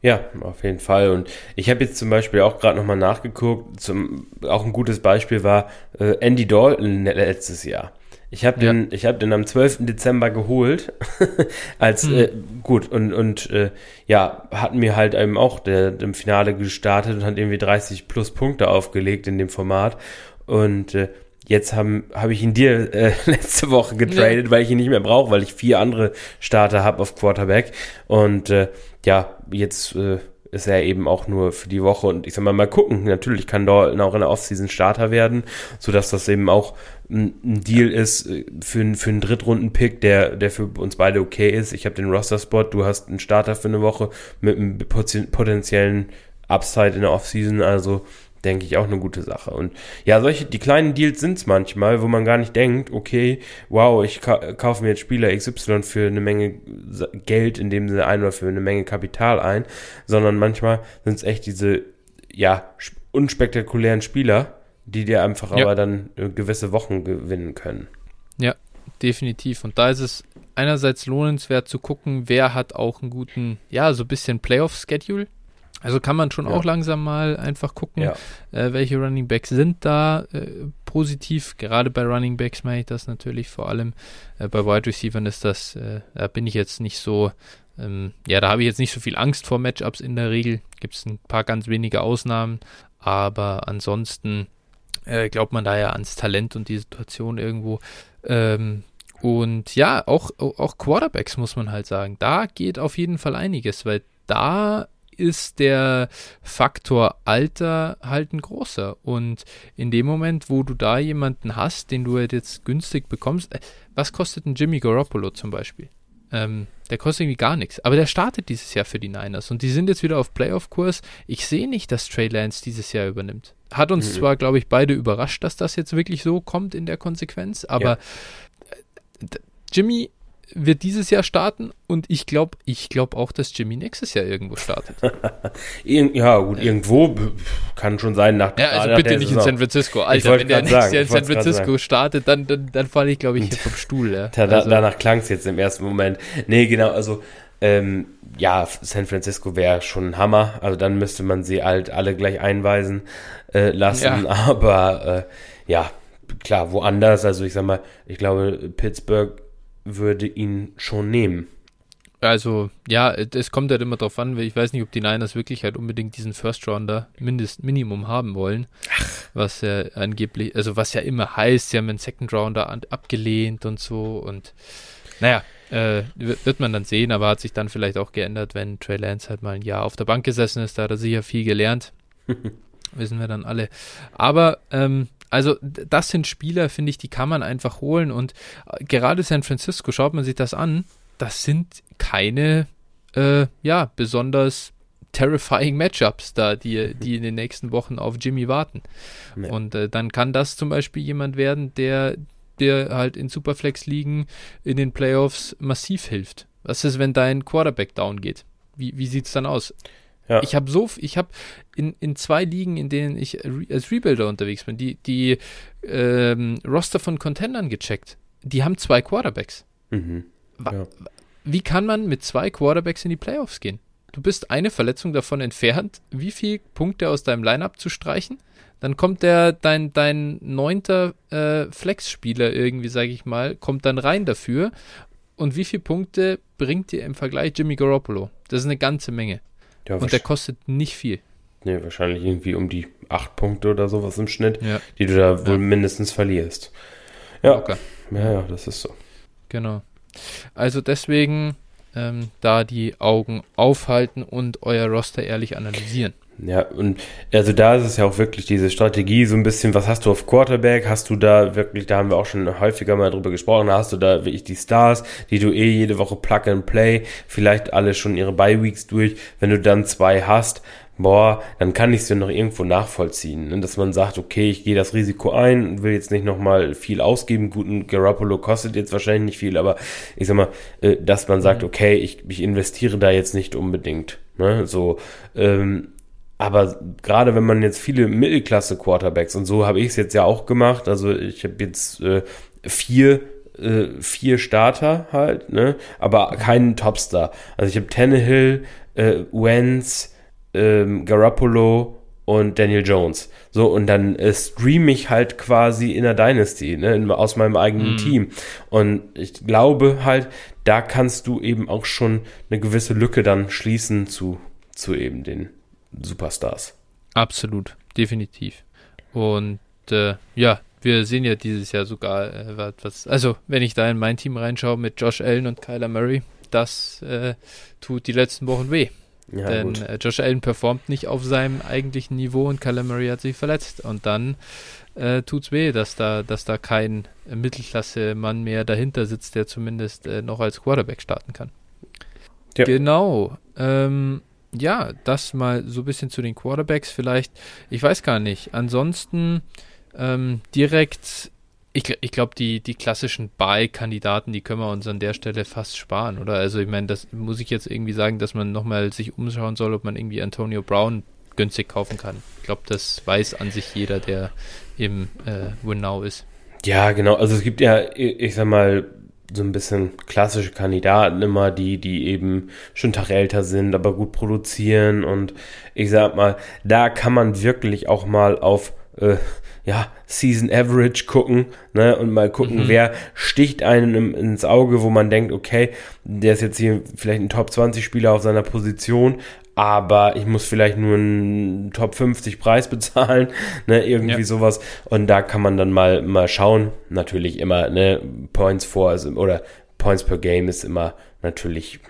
Ja, auf jeden Fall. Und ich habe jetzt zum Beispiel auch gerade nochmal nachgeguckt. Zum, auch ein gutes Beispiel war äh, Andy Dalton letztes Jahr Ich habe den, ich hab den am 12. Dezember geholt. als, hm. äh, gut, ich habe den am 12. Dezember geholt. als, gut, und, und äh, ja, hatten mir halt eben auch der, im Finale gestartet und hat irgendwie 30 plus Punkte aufgelegt in dem Format. Und äh, Jetzt habe hab ich ihn dir äh, letzte Woche getradet, ja. weil ich ihn nicht mehr brauche, weil ich vier andere Starter habe auf Quarterback. Und äh, ja, jetzt äh, ist er eben auch nur für die Woche. Und ich sag mal, mal gucken. Natürlich kann Dalton auch in der Offseason Starter werden, sodass das eben auch ein, Deal ist äh, für, für einen Drittrunden-Pick, der, der für uns beide okay ist. Ich habe den Roster-Spot, du hast einen Starter für eine Woche mit einem potenziellen Upside in der Offseason. Also denke ich, auch eine gute Sache. Und ja, solche, die kleinen Deals sind es manchmal, wo man gar nicht denkt, okay, wow, ich ka kaufe mir jetzt Spieler XY für eine Menge Geld, in dem Sinne ein oder für eine Menge Kapital ein, sondern manchmal sind es echt diese, ja, unspektakulären Spieler, die dir einfach ja. aber dann äh, gewisse Wochen gewinnen können. Ja, definitiv. Und da ist es einerseits lohnenswert zu gucken, wer hat auch einen guten, ja, so ein bisschen Playoff-Schedule also kann man schon ja. auch langsam mal einfach gucken, ja. äh, welche Running Backs sind da äh, positiv. Gerade bei Running Backs meine ich das natürlich vor allem. Äh, bei Wide Receivers ist das, äh, da bin ich jetzt nicht so, ähm, ja, da habe ich jetzt nicht so viel Angst vor Matchups in der Regel. Gibt es ein paar ganz wenige Ausnahmen, aber ansonsten äh, glaubt man da ja ans Talent und die Situation irgendwo. Ähm, und ja, auch, auch Quarterbacks muss man halt sagen. Da geht auf jeden Fall einiges, weil da ist der Faktor Alter halt ein großer. Und in dem Moment, wo du da jemanden hast, den du halt jetzt günstig bekommst, äh, was kostet ein Jimmy Garoppolo zum Beispiel? Ähm, der kostet irgendwie gar nichts. Aber der startet dieses Jahr für die Niners und die sind jetzt wieder auf Playoff-Kurs. Ich sehe nicht, dass Trey Lance dieses Jahr übernimmt. Hat uns mhm. zwar, glaube ich, beide überrascht, dass das jetzt wirklich so kommt in der Konsequenz, aber ja. Äh, Jimmy wird dieses Jahr starten und ich glaube ich glaube auch, dass Jimmy nächstes Jahr irgendwo startet. ja, gut, irgendwo kann schon sein. Nach, ja, also bitte nicht Saison. in San Francisco. Alter, wenn der nächstes Jahr in San Francisco startet, dann, dann, dann falle ich, glaube ich, hier vom Stuhl. Ja. Da, also. Danach klang es jetzt im ersten Moment. Nee, genau, also ähm, ja, San Francisco wäre schon ein Hammer. Also dann müsste man sie halt alle gleich einweisen äh, lassen. Ja. Aber äh, ja, klar, woanders. Also ich sag mal, ich glaube, Pittsburgh würde ihn schon nehmen. Also, ja, es kommt halt immer drauf an, weil ich weiß nicht, ob die Niners wirklich halt unbedingt diesen First Rounder Mindest Minimum haben wollen. Ach. Was ja angeblich, also was ja immer heißt, sie haben einen Second Rounder abgelehnt und so und naja, äh, wird man dann sehen, aber hat sich dann vielleicht auch geändert, wenn Trey Lance halt mal ein Jahr auf der Bank gesessen ist, da hat er sicher viel gelernt. Wissen wir dann alle. Aber ähm, also das sind Spieler, finde ich, die kann man einfach holen und äh, gerade San Francisco, schaut man sich das an, das sind keine, äh, ja, besonders terrifying Matchups da, die, die in den nächsten Wochen auf Jimmy warten. Ja. Und äh, dann kann das zum Beispiel jemand werden, der, der halt in Superflex ligen in den Playoffs massiv hilft. Was ist, wenn dein Quarterback down geht? Wie, wie sieht es dann aus? Ja. Ich habe so, ich habe in, in zwei Ligen, in denen ich als Rebuilder unterwegs bin, die, die ähm, Roster von Contendern gecheckt. Die haben zwei Quarterbacks. Mhm. Ja. Wie kann man mit zwei Quarterbacks in die Playoffs gehen? Du bist eine Verletzung davon entfernt, wie viele Punkte aus deinem Lineup zu streichen. Dann kommt der, dein, dein neunter äh, Flex-Spieler irgendwie, sage ich mal, kommt dann rein dafür. Und wie viele Punkte bringt dir im Vergleich Jimmy Garoppolo? Das ist eine ganze Menge. Ja, und der kostet nicht viel. Nee, wahrscheinlich irgendwie um die acht Punkte oder sowas im Schnitt, ja. die du da wohl ja. mindestens verlierst. Ja. Okay. ja, ja, das ist so. Genau. Also deswegen ähm, da die Augen aufhalten und euer Roster ehrlich analysieren. Ja, und also da ist es ja auch wirklich diese Strategie, so ein bisschen, was hast du auf Quarterback? Hast du da wirklich, da haben wir auch schon häufiger mal drüber gesprochen, hast du da wirklich die Stars, die du eh jede Woche Plug and Play, vielleicht alle schon ihre Bye-Weeks durch, wenn du dann zwei hast, boah, dann kann ich es ja noch irgendwo nachvollziehen. Ne? Dass man sagt, okay, ich gehe das Risiko ein, will jetzt nicht nochmal viel ausgeben. Guten Garoppolo kostet jetzt wahrscheinlich nicht viel, aber ich sag mal, äh, dass man sagt, mhm. okay, ich, ich investiere da jetzt nicht unbedingt. Ne? So, ähm, aber gerade wenn man jetzt viele Mittelklasse-Quarterbacks und so habe ich es jetzt ja auch gemacht. Also ich habe jetzt äh, vier äh, vier Starter halt, ne? Aber keinen Topstar. Also ich habe Tannehill, äh, Wentz, ähm, Garoppolo und Daniel Jones. So, und dann äh, streame ich halt quasi in der Dynasty, ne, in, aus meinem eigenen mm. Team. Und ich glaube halt, da kannst du eben auch schon eine gewisse Lücke dann schließen zu, zu eben den Superstars. Absolut, definitiv. Und äh, ja, wir sehen ja dieses Jahr sogar äh, was, also wenn ich da in mein Team reinschaue mit Josh Allen und Kyler Murray, das äh, tut die letzten Wochen weh. Ja, Denn äh, Josh Allen performt nicht auf seinem eigentlichen Niveau und Kyler Murray hat sich verletzt. Und dann äh, tut's weh, dass da, dass da kein Mittelklasse-Mann mehr dahinter sitzt, der zumindest äh, noch als Quarterback starten kann. Ja. Genau. Ähm, ja, das mal so ein bisschen zu den Quarterbacks. Vielleicht, ich weiß gar nicht. Ansonsten ähm, direkt ich, ich glaube, die, die klassischen Buy-Kandidaten, die können wir uns an der Stelle fast sparen, oder? Also ich meine, das muss ich jetzt irgendwie sagen, dass man nochmal sich umschauen soll, ob man irgendwie Antonio Brown günstig kaufen kann. Ich glaube, das weiß an sich jeder, der im äh, Winnow ist. Ja, genau. Also es gibt ja, ich sag mal, so ein bisschen klassische Kandidaten immer, die, die eben schon Tag älter sind, aber gut produzieren und ich sag mal, da kann man wirklich auch mal auf äh, ja, Season Average gucken, ne, und mal gucken, mhm. wer sticht einem im, ins Auge, wo man denkt, okay, der ist jetzt hier vielleicht ein Top 20 Spieler auf seiner Position, aber ich muss vielleicht nur einen Top 50 Preis bezahlen, ne, irgendwie ja. sowas. Und da kann man dann mal, mal schauen. Natürlich immer, ne, Points vor, also, oder Points per Game ist immer natürlich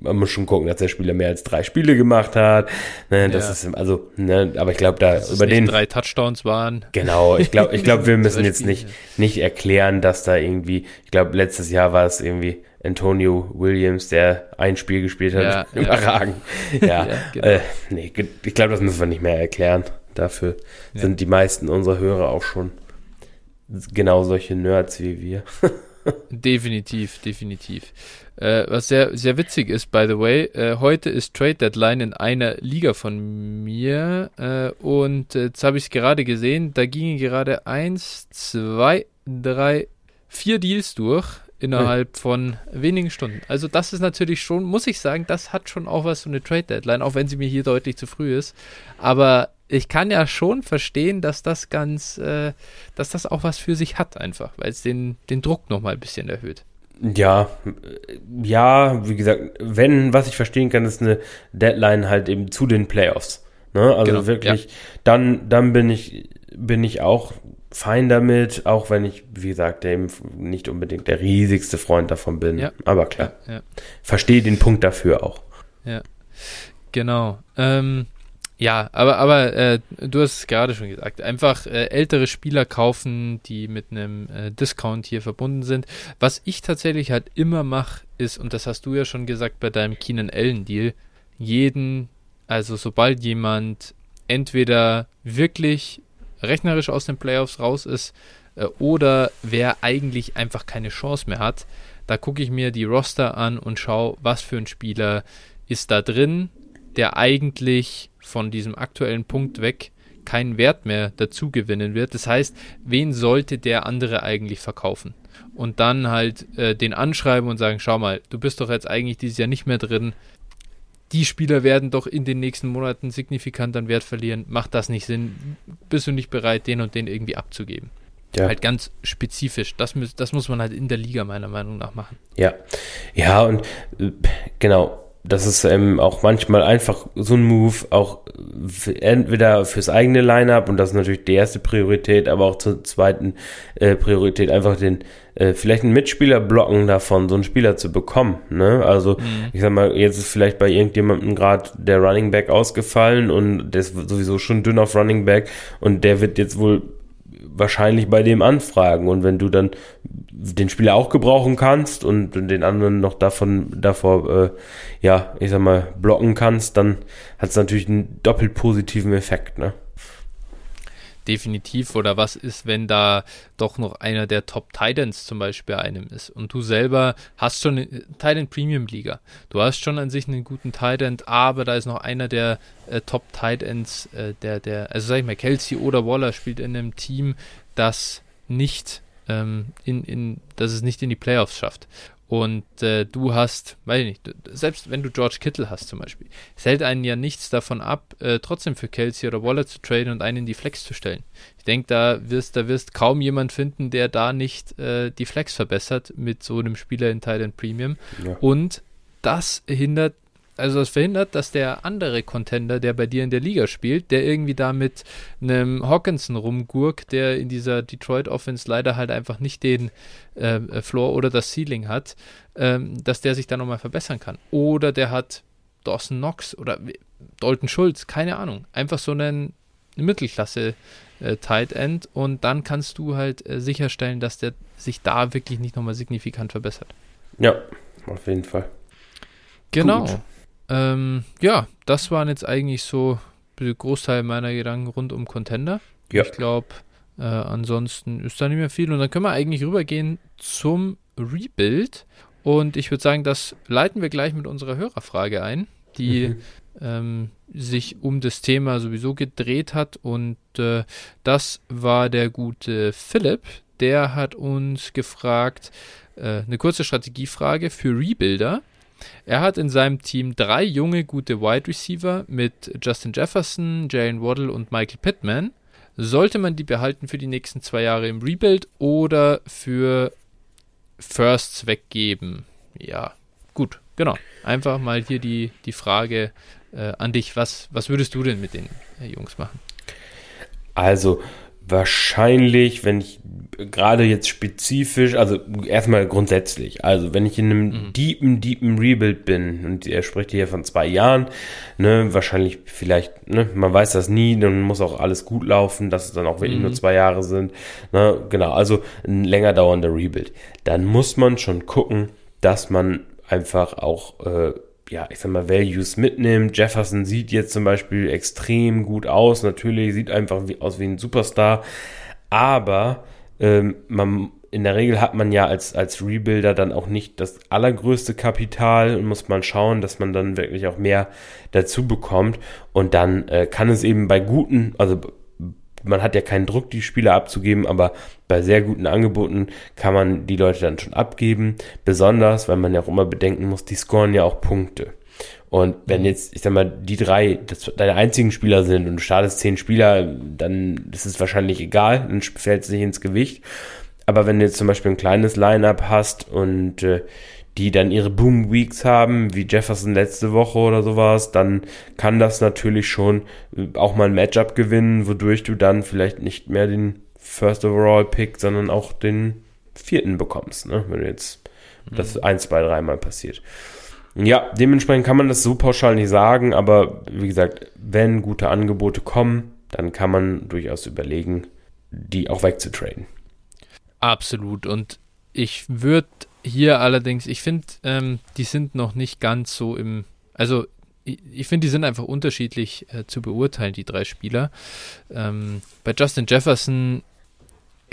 man muss schon gucken, dass der Spieler mehr als drei Spiele gemacht hat. Ne, das ja. ist also, ne, aber ich glaube, da dass über den drei Touchdowns waren. Genau, ich glaube, ich glaube, wir müssen jetzt nicht nicht erklären, dass da irgendwie, ich glaube, letztes Jahr war es irgendwie Antonio Williams, der ein Spiel gespielt hat, ja, überragend. Ja, ja genau. äh, nee, ich glaube, das müssen wir nicht mehr erklären. Dafür sind die meisten unserer Hörer auch schon genau solche Nerds wie wir. definitiv, definitiv. Äh, was sehr, sehr witzig ist, by the way, äh, heute ist Trade Deadline in einer Liga von mir äh, und jetzt habe ich es gerade gesehen, da gingen gerade eins, zwei, drei, vier Deals durch innerhalb von wenigen Stunden. Also das ist natürlich schon, muss ich sagen, das hat schon auch was so eine Trade Deadline, auch wenn sie mir hier deutlich zu früh ist. Aber ich kann ja schon verstehen, dass das ganz, äh, dass das auch was für sich hat einfach, weil es den, den Druck nochmal ein bisschen erhöht. Ja, ja, wie gesagt, wenn, was ich verstehen kann, ist eine Deadline halt eben zu den Playoffs. Ne? Also genau, wirklich, ja. dann, dann bin ich, bin ich auch fein damit, auch wenn ich, wie gesagt, eben nicht unbedingt der riesigste Freund davon bin. Ja. Aber klar, ja, verstehe den Punkt dafür auch. Ja, genau. Ähm, ja, aber, aber äh, du hast es gerade schon gesagt, einfach äh, ältere Spieler kaufen, die mit einem äh, Discount hier verbunden sind. Was ich tatsächlich halt immer mache, ist, und das hast du ja schon gesagt bei deinem Keenan Allen Deal, jeden, also sobald jemand entweder wirklich rechnerisch aus den Playoffs raus ist äh, oder wer eigentlich einfach keine Chance mehr hat, da gucke ich mir die Roster an und schaue, was für ein Spieler ist da drin, der eigentlich von diesem aktuellen Punkt weg keinen Wert mehr dazu gewinnen wird. Das heißt, wen sollte der andere eigentlich verkaufen? Und dann halt äh, den anschreiben und sagen, schau mal, du bist doch jetzt eigentlich dieses Jahr nicht mehr drin. Die Spieler werden doch in den nächsten Monaten signifikant an Wert verlieren. Macht das nicht Sinn? Bist du nicht bereit, den und den irgendwie abzugeben? Ja. Halt ganz spezifisch. Das, das muss man halt in der Liga meiner Meinung nach machen. Ja, ja und äh, genau das ist ähm, auch manchmal einfach so ein Move, auch entweder fürs eigene Line-up und das ist natürlich die erste Priorität, aber auch zur zweiten äh, Priorität einfach den äh, vielleicht einen Mitspieler blocken davon, so einen Spieler zu bekommen. Ne? Also mhm. ich sag mal, jetzt ist vielleicht bei irgendjemandem gerade der Running Back ausgefallen und der ist sowieso schon dünn auf Running Back und der wird jetzt wohl wahrscheinlich bei dem anfragen. Und wenn du dann den Spieler auch gebrauchen kannst und den anderen noch davon davor, äh, ja, ich sag mal, blocken kannst, dann hat es natürlich einen doppelt positiven Effekt, ne? Definitiv oder was ist, wenn da doch noch einer der Top Titans zum Beispiel einem ist und du selber hast schon eine Titan Premium Liga. Du hast schon an sich einen guten Titan, aber da ist noch einer der äh, Top Titans, äh, der, der, also sag ich mal, Kelsey oder Waller spielt in einem Team, das nicht ähm, in, in, dass es nicht in die Playoffs schafft. Und äh, du hast, weiß ich nicht, selbst wenn du George Kittle hast zum Beispiel, es hält einen ja nichts davon ab, äh, trotzdem für Kelsey oder Waller zu traden und einen in die Flex zu stellen. Ich denke, da wirst, da wirst kaum jemand finden, der da nicht äh, die Flex verbessert mit so einem Spieler in Thailand Premium. Ja. Und das hindert also das verhindert, dass der andere Contender, der bei dir in der Liga spielt, der irgendwie da mit einem Hawkinson rumgurkt, der in dieser Detroit Offense leider halt einfach nicht den äh, Floor oder das Ceiling hat, ähm, dass der sich da nochmal verbessern kann. Oder der hat Dawson Knox oder Dalton Schulz, keine Ahnung. Einfach so einen Mittelklasse äh, Tight End und dann kannst du halt äh, sicherstellen, dass der sich da wirklich nicht nochmal signifikant verbessert. Ja, auf jeden Fall. Genau. Gut. Ähm, ja, das waren jetzt eigentlich so der Großteil meiner Gedanken rund um Contender. Ja. Ich glaube, äh, ansonsten ist da nicht mehr viel. Und dann können wir eigentlich rübergehen zum Rebuild. Und ich würde sagen, das leiten wir gleich mit unserer Hörerfrage ein, die mhm. ähm, sich um das Thema sowieso gedreht hat. Und äh, das war der gute Philipp. Der hat uns gefragt, äh, eine kurze Strategiefrage für Rebuilder. Er hat in seinem Team drei junge, gute Wide Receiver mit Justin Jefferson, Jalen Waddle und Michael Pittman. Sollte man die behalten für die nächsten zwei Jahre im Rebuild oder für Firsts weggeben? Ja, gut, genau. Einfach mal hier die, die Frage äh, an dich. Was, was würdest du denn mit den äh, Jungs machen? Also, wahrscheinlich, wenn ich gerade jetzt spezifisch, also erstmal grundsätzlich, also wenn ich in einem mhm. deepen, deepen Rebuild bin, und er spricht hier von zwei Jahren, ne, wahrscheinlich vielleicht, ne, man weiß das nie, dann muss auch alles gut laufen, dass es dann auch wirklich mhm. nur zwei Jahre sind, ne, genau, also ein länger dauernder Rebuild. Dann muss man schon gucken, dass man einfach auch, äh, ja, ich sag mal, Values mitnimmt. Jefferson sieht jetzt zum Beispiel extrem gut aus. Natürlich sieht einfach wie, aus wie ein Superstar. Aber ähm, man, in der Regel hat man ja als, als Rebuilder dann auch nicht das allergrößte Kapital und muss man schauen, dass man dann wirklich auch mehr dazu bekommt. Und dann äh, kann es eben bei guten, also man hat ja keinen Druck, die Spieler abzugeben, aber bei sehr guten Angeboten kann man die Leute dann schon abgeben. Besonders, weil man ja auch immer bedenken muss, die scoren ja auch Punkte. Und wenn mhm. jetzt, ich sag mal, die drei das deine einzigen Spieler sind und du startest zehn Spieler, dann ist es wahrscheinlich egal, dann fällt es nicht ins Gewicht. Aber wenn du jetzt zum Beispiel ein kleines Line-Up hast und äh, die dann ihre Boom Weeks haben, wie Jefferson letzte Woche oder sowas, dann kann das natürlich schon äh, auch mal ein Matchup gewinnen, wodurch du dann vielleicht nicht mehr den First Overall Pick, sondern auch den vierten bekommst, ne? wenn du jetzt mhm. das ein, zwei, dreimal passiert. Ja, dementsprechend kann man das so pauschal nicht sagen, aber wie gesagt, wenn gute Angebote kommen, dann kann man durchaus überlegen, die auch wegzutraden. Absolut. Und ich würde hier allerdings, ich finde, ähm, die sind noch nicht ganz so im, also ich, ich finde, die sind einfach unterschiedlich äh, zu beurteilen, die drei Spieler. Ähm, bei Justin Jefferson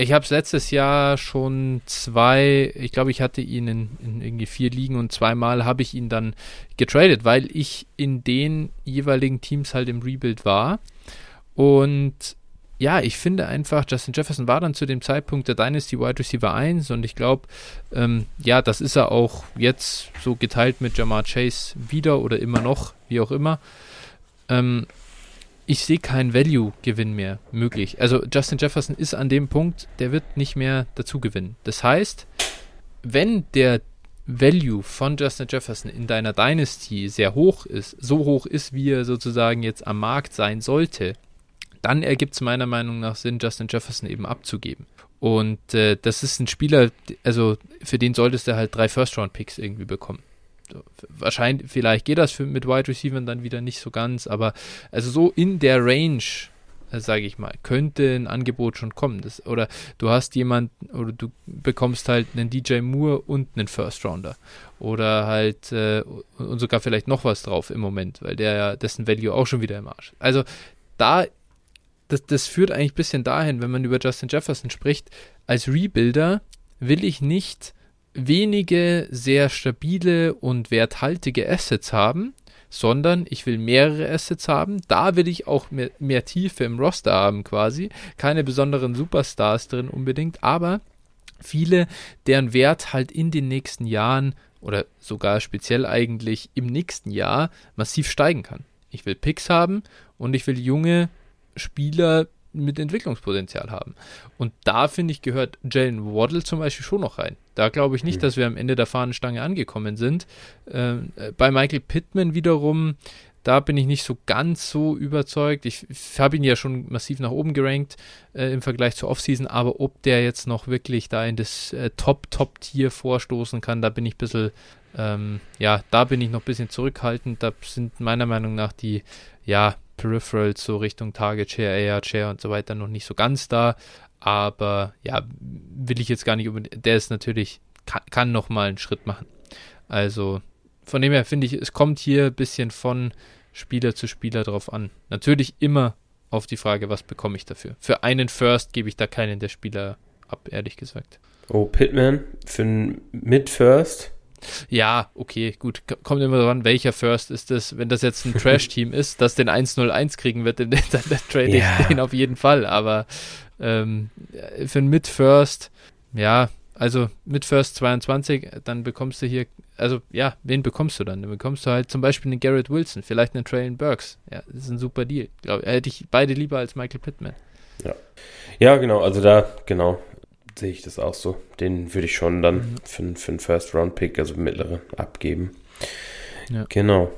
ich habe es letztes Jahr schon zwei, ich glaube, ich hatte ihn in, in, irgendwie vier Ligen und zweimal habe ich ihn dann getradet, weil ich in den jeweiligen Teams halt im Rebuild war. Und ja, ich finde einfach, Justin Jefferson war dann zu dem Zeitpunkt der Dynasty Wide Receiver 1 und ich glaube, ähm, ja, das ist er auch jetzt so geteilt mit Jamar Chase wieder oder immer noch, wie auch immer. Ähm, ich sehe keinen Value-Gewinn mehr möglich. Also Justin Jefferson ist an dem Punkt, der wird nicht mehr dazu gewinnen. Das heißt, wenn der Value von Justin Jefferson in deiner Dynasty sehr hoch ist, so hoch ist, wie er sozusagen jetzt am Markt sein sollte, dann ergibt es meiner Meinung nach Sinn, Justin Jefferson eben abzugeben. Und äh, das ist ein Spieler, also für den solltest du halt drei First-Round-Picks irgendwie bekommen wahrscheinlich, vielleicht geht das für, mit Wide Receivers dann wieder nicht so ganz, aber also so in der Range, äh, sage ich mal, könnte ein Angebot schon kommen. Das, oder du hast jemanden, oder du bekommst halt einen DJ Moore und einen First Rounder. Oder halt, äh, und sogar vielleicht noch was drauf im Moment, weil der dessen Value auch schon wieder im Arsch. Also da, das, das führt eigentlich ein bisschen dahin, wenn man über Justin Jefferson spricht, als Rebuilder will ich nicht wenige sehr stabile und werthaltige Assets haben, sondern ich will mehrere Assets haben. Da will ich auch mehr, mehr Tiefe im Roster haben quasi. Keine besonderen Superstars drin unbedingt, aber viele, deren Wert halt in den nächsten Jahren oder sogar speziell eigentlich im nächsten Jahr massiv steigen kann. Ich will Picks haben und ich will junge Spieler mit Entwicklungspotenzial haben. Und da finde ich, gehört Jalen Waddle zum Beispiel schon noch rein. Da glaube ich nicht, mhm. dass wir am Ende der Fahnenstange angekommen sind. Ähm, äh, bei Michael Pittman wiederum, da bin ich nicht so ganz so überzeugt. Ich, ich habe ihn ja schon massiv nach oben gerankt äh, im Vergleich zur Offseason, aber ob der jetzt noch wirklich da in das äh, Top-Top-Tier vorstoßen kann, da bin ich ein bisschen, ähm, ja, da bin ich noch ein bisschen zurückhaltend. Da sind meiner Meinung nach die, ja, Peripherals so Richtung Target Share, AR Share und so weiter noch nicht so ganz da. Aber ja, will ich jetzt gar nicht unbedingt. Der ist natürlich, kann, kann noch mal einen Schritt machen. Also von dem her finde ich, es kommt hier ein bisschen von Spieler zu Spieler drauf an. Natürlich immer auf die Frage, was bekomme ich dafür. Für einen First gebe ich da keinen der Spieler ab, ehrlich gesagt. Oh, Pitman für einen Mid-First ja, okay, gut. Kommt immer dran, welcher First ist das. Wenn das jetzt ein Trash-Team ist, das den 1-0-1 kriegen wird, trade ich ja. den auf jeden Fall. Aber ähm, für ein Mid-First, ja, also Mid-First 22, dann bekommst du hier, also ja, wen bekommst du dann? Dann bekommst du halt zum Beispiel einen Garrett Wilson, vielleicht einen Traylon Burks. Ja, das ist ein super Deal. Glaub, hätte ich beide lieber als Michael Pittman. Ja. Ja, genau, also da, genau sehe ich das auch so. Den würde ich schon dann mhm. für, für einen First-Round-Pick, also mittlere, abgeben. Ja. Genau.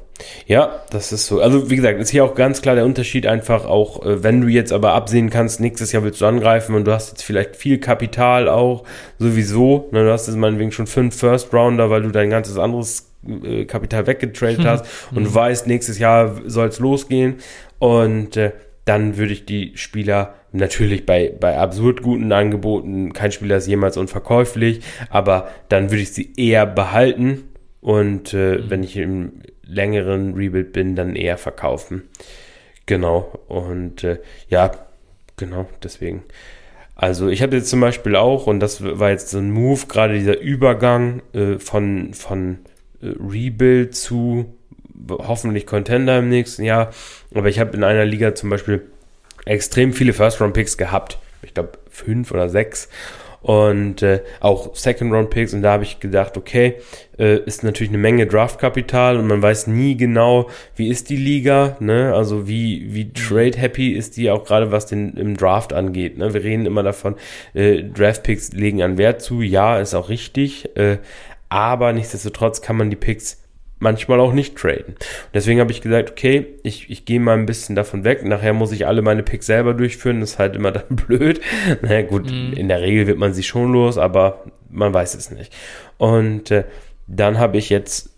Ja, das ist so. Also wie gesagt, ist hier auch ganz klar der Unterschied einfach auch, äh, wenn du jetzt aber absehen kannst, nächstes Jahr willst du angreifen und du hast jetzt vielleicht viel Kapital auch sowieso. Ne, du hast jetzt meinetwegen schon fünf First Rounder, weil du dein ganzes anderes äh, Kapital weggetradet mhm. hast und du mhm. weißt, nächstes Jahr soll es losgehen und äh, dann würde ich die Spieler natürlich bei, bei absurd guten Angeboten, kein Spieler ist jemals unverkäuflich, aber dann würde ich sie eher behalten und äh, mhm. wenn ich im längeren Rebuild bin, dann eher verkaufen. Genau. Und äh, ja, genau, deswegen. Also ich hatte jetzt zum Beispiel auch, und das war jetzt so ein Move, gerade dieser Übergang äh, von, von äh, Rebuild zu hoffentlich Contender im nächsten Jahr. Aber ich habe in einer Liga zum Beispiel extrem viele First-Round-Picks gehabt. Ich glaube fünf oder sechs. Und äh, auch Second-Round-Picks. Und da habe ich gedacht, okay, äh, ist natürlich eine Menge Draft-Kapital und man weiß nie genau, wie ist die Liga, ne? Also wie, wie trade-happy ist die auch gerade, was den im Draft angeht. Ne? Wir reden immer davon, äh, Draft-Picks legen an Wert zu. Ja, ist auch richtig. Äh, aber nichtsdestotrotz kann man die Picks manchmal auch nicht traden. Deswegen habe ich gesagt, okay, ich, ich gehe mal ein bisschen davon weg. Nachher muss ich alle meine Picks selber durchführen. Das ist halt immer dann blöd. naja, gut, mhm. in der Regel wird man sie schon los, aber man weiß es nicht. Und äh, dann habe ich jetzt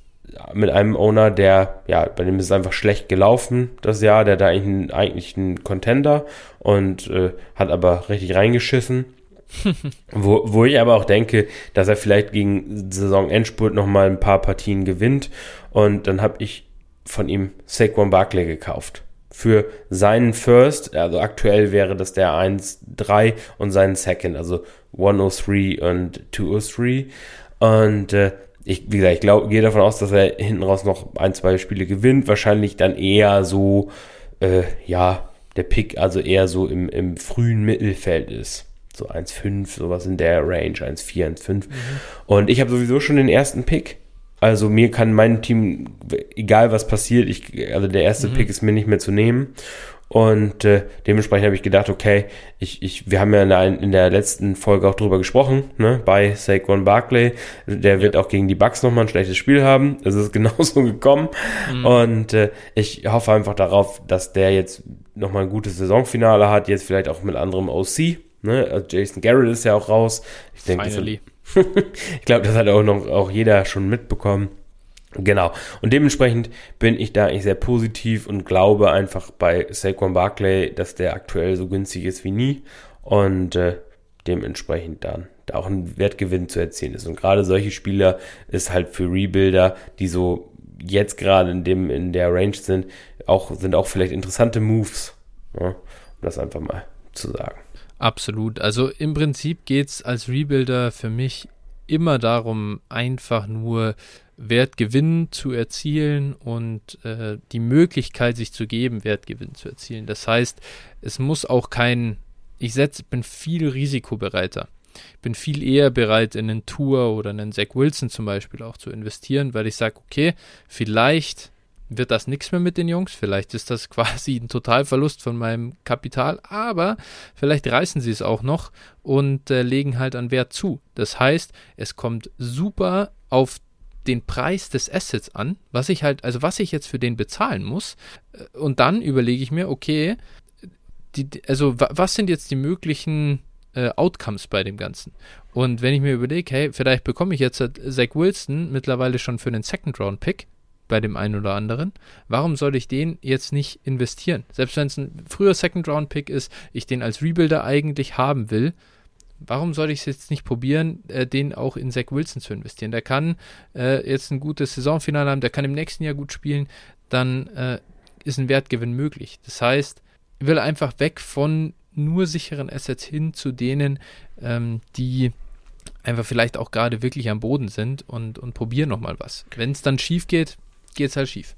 mit einem Owner, der, ja, bei dem ist es einfach schlecht gelaufen das Jahr, der da eigentlich ein, eigentlich ein Contender und äh, hat aber richtig reingeschissen wo, wo ich aber auch denke, dass er vielleicht gegen Saisonendspurt nochmal ein paar Partien gewinnt. Und dann habe ich von ihm Saquon Barkley gekauft. Für seinen First, also aktuell wäre das der 1-3 und seinen Second, also 103 und 203. Und äh, ich, wie gesagt, ich glaube, gehe davon aus, dass er hinten raus noch ein, zwei Spiele gewinnt. Wahrscheinlich dann eher so, äh, ja, der Pick also eher so im, im frühen Mittelfeld ist so 1,5, sowas in der Range, 1,4, 1,5. Mhm. Und ich habe sowieso schon den ersten Pick. Also mir kann mein Team, egal was passiert, ich, also der erste mhm. Pick ist mir nicht mehr zu nehmen. Und äh, dementsprechend habe ich gedacht, okay, ich, ich, wir haben ja in der, in der letzten Folge auch drüber gesprochen, ne, bei Saquon Barkley. Der wird ja. auch gegen die Bucks nochmal ein schlechtes Spiel haben. Es ist genauso gekommen. Mhm. Und äh, ich hoffe einfach darauf, dass der jetzt nochmal ein gutes Saisonfinale hat, jetzt vielleicht auch mit anderem OC. Ne? Also Jason Garrett ist ja auch raus. Ich denke, ich glaube, das hat auch noch auch jeder schon mitbekommen. Genau. Und dementsprechend bin ich da eigentlich sehr positiv und glaube einfach bei Saquon Barkley, dass der aktuell so günstig ist wie nie und äh, dementsprechend dann da auch ein Wertgewinn zu erzielen ist. Und gerade solche Spieler ist halt für Rebuilder, die so jetzt gerade in dem in der Range sind, auch sind auch vielleicht interessante Moves. Ja, um das einfach mal zu sagen. Absolut. Also im Prinzip geht es als Rebuilder für mich immer darum, einfach nur Wertgewinn zu erzielen und äh, die Möglichkeit sich zu geben, Wertgewinn zu erzielen. Das heißt, es muss auch kein, ich setz, bin viel risikobereiter. bin viel eher bereit, in einen Tour oder einen Zach Wilson zum Beispiel auch zu investieren, weil ich sage, okay, vielleicht wird das nichts mehr mit den Jungs. Vielleicht ist das quasi ein Totalverlust von meinem Kapital, aber vielleicht reißen sie es auch noch und äh, legen halt an Wert zu. Das heißt, es kommt super auf den Preis des Assets an, was ich halt, also was ich jetzt für den bezahlen muss. Äh, und dann überlege ich mir, okay, die, also was sind jetzt die möglichen äh, Outcomes bei dem Ganzen? Und wenn ich mir überlege, hey, vielleicht bekomme ich jetzt Zach Wilson mittlerweile schon für einen Second Round Pick, bei dem einen oder anderen. Warum soll ich den jetzt nicht investieren? Selbst wenn es ein früher Second-Round-Pick ist, ich den als Rebuilder eigentlich haben will, warum soll ich es jetzt nicht probieren, äh, den auch in Zach Wilson zu investieren? Der kann äh, jetzt ein gutes Saisonfinale haben, der kann im nächsten Jahr gut spielen, dann äh, ist ein Wertgewinn möglich. Das heißt, ich will einfach weg von nur sicheren Assets hin zu denen, ähm, die einfach vielleicht auch gerade wirklich am Boden sind und, und probieren nochmal was. Wenn es dann schief geht, geht es halt schief.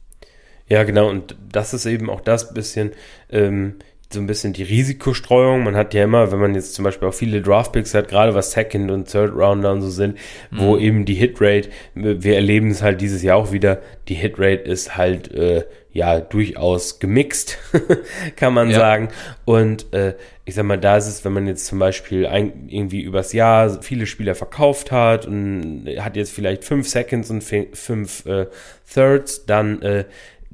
Ja, genau, und das ist eben auch das bisschen, ähm, so ein bisschen die Risikostreuung. Man hat ja immer, wenn man jetzt zum Beispiel auch viele Draftpicks hat, gerade was Second und Third Rounder und so sind, mhm. wo eben die Hitrate, wir erleben es halt dieses Jahr auch wieder, die Hitrate ist halt äh, ja durchaus gemixt, kann man ja. sagen. Und äh, ich sag mal, da ist es, wenn man jetzt zum Beispiel ein, irgendwie übers Jahr viele Spieler verkauft hat und hat jetzt vielleicht fünf Seconds und fünf äh, Thirds, dann äh,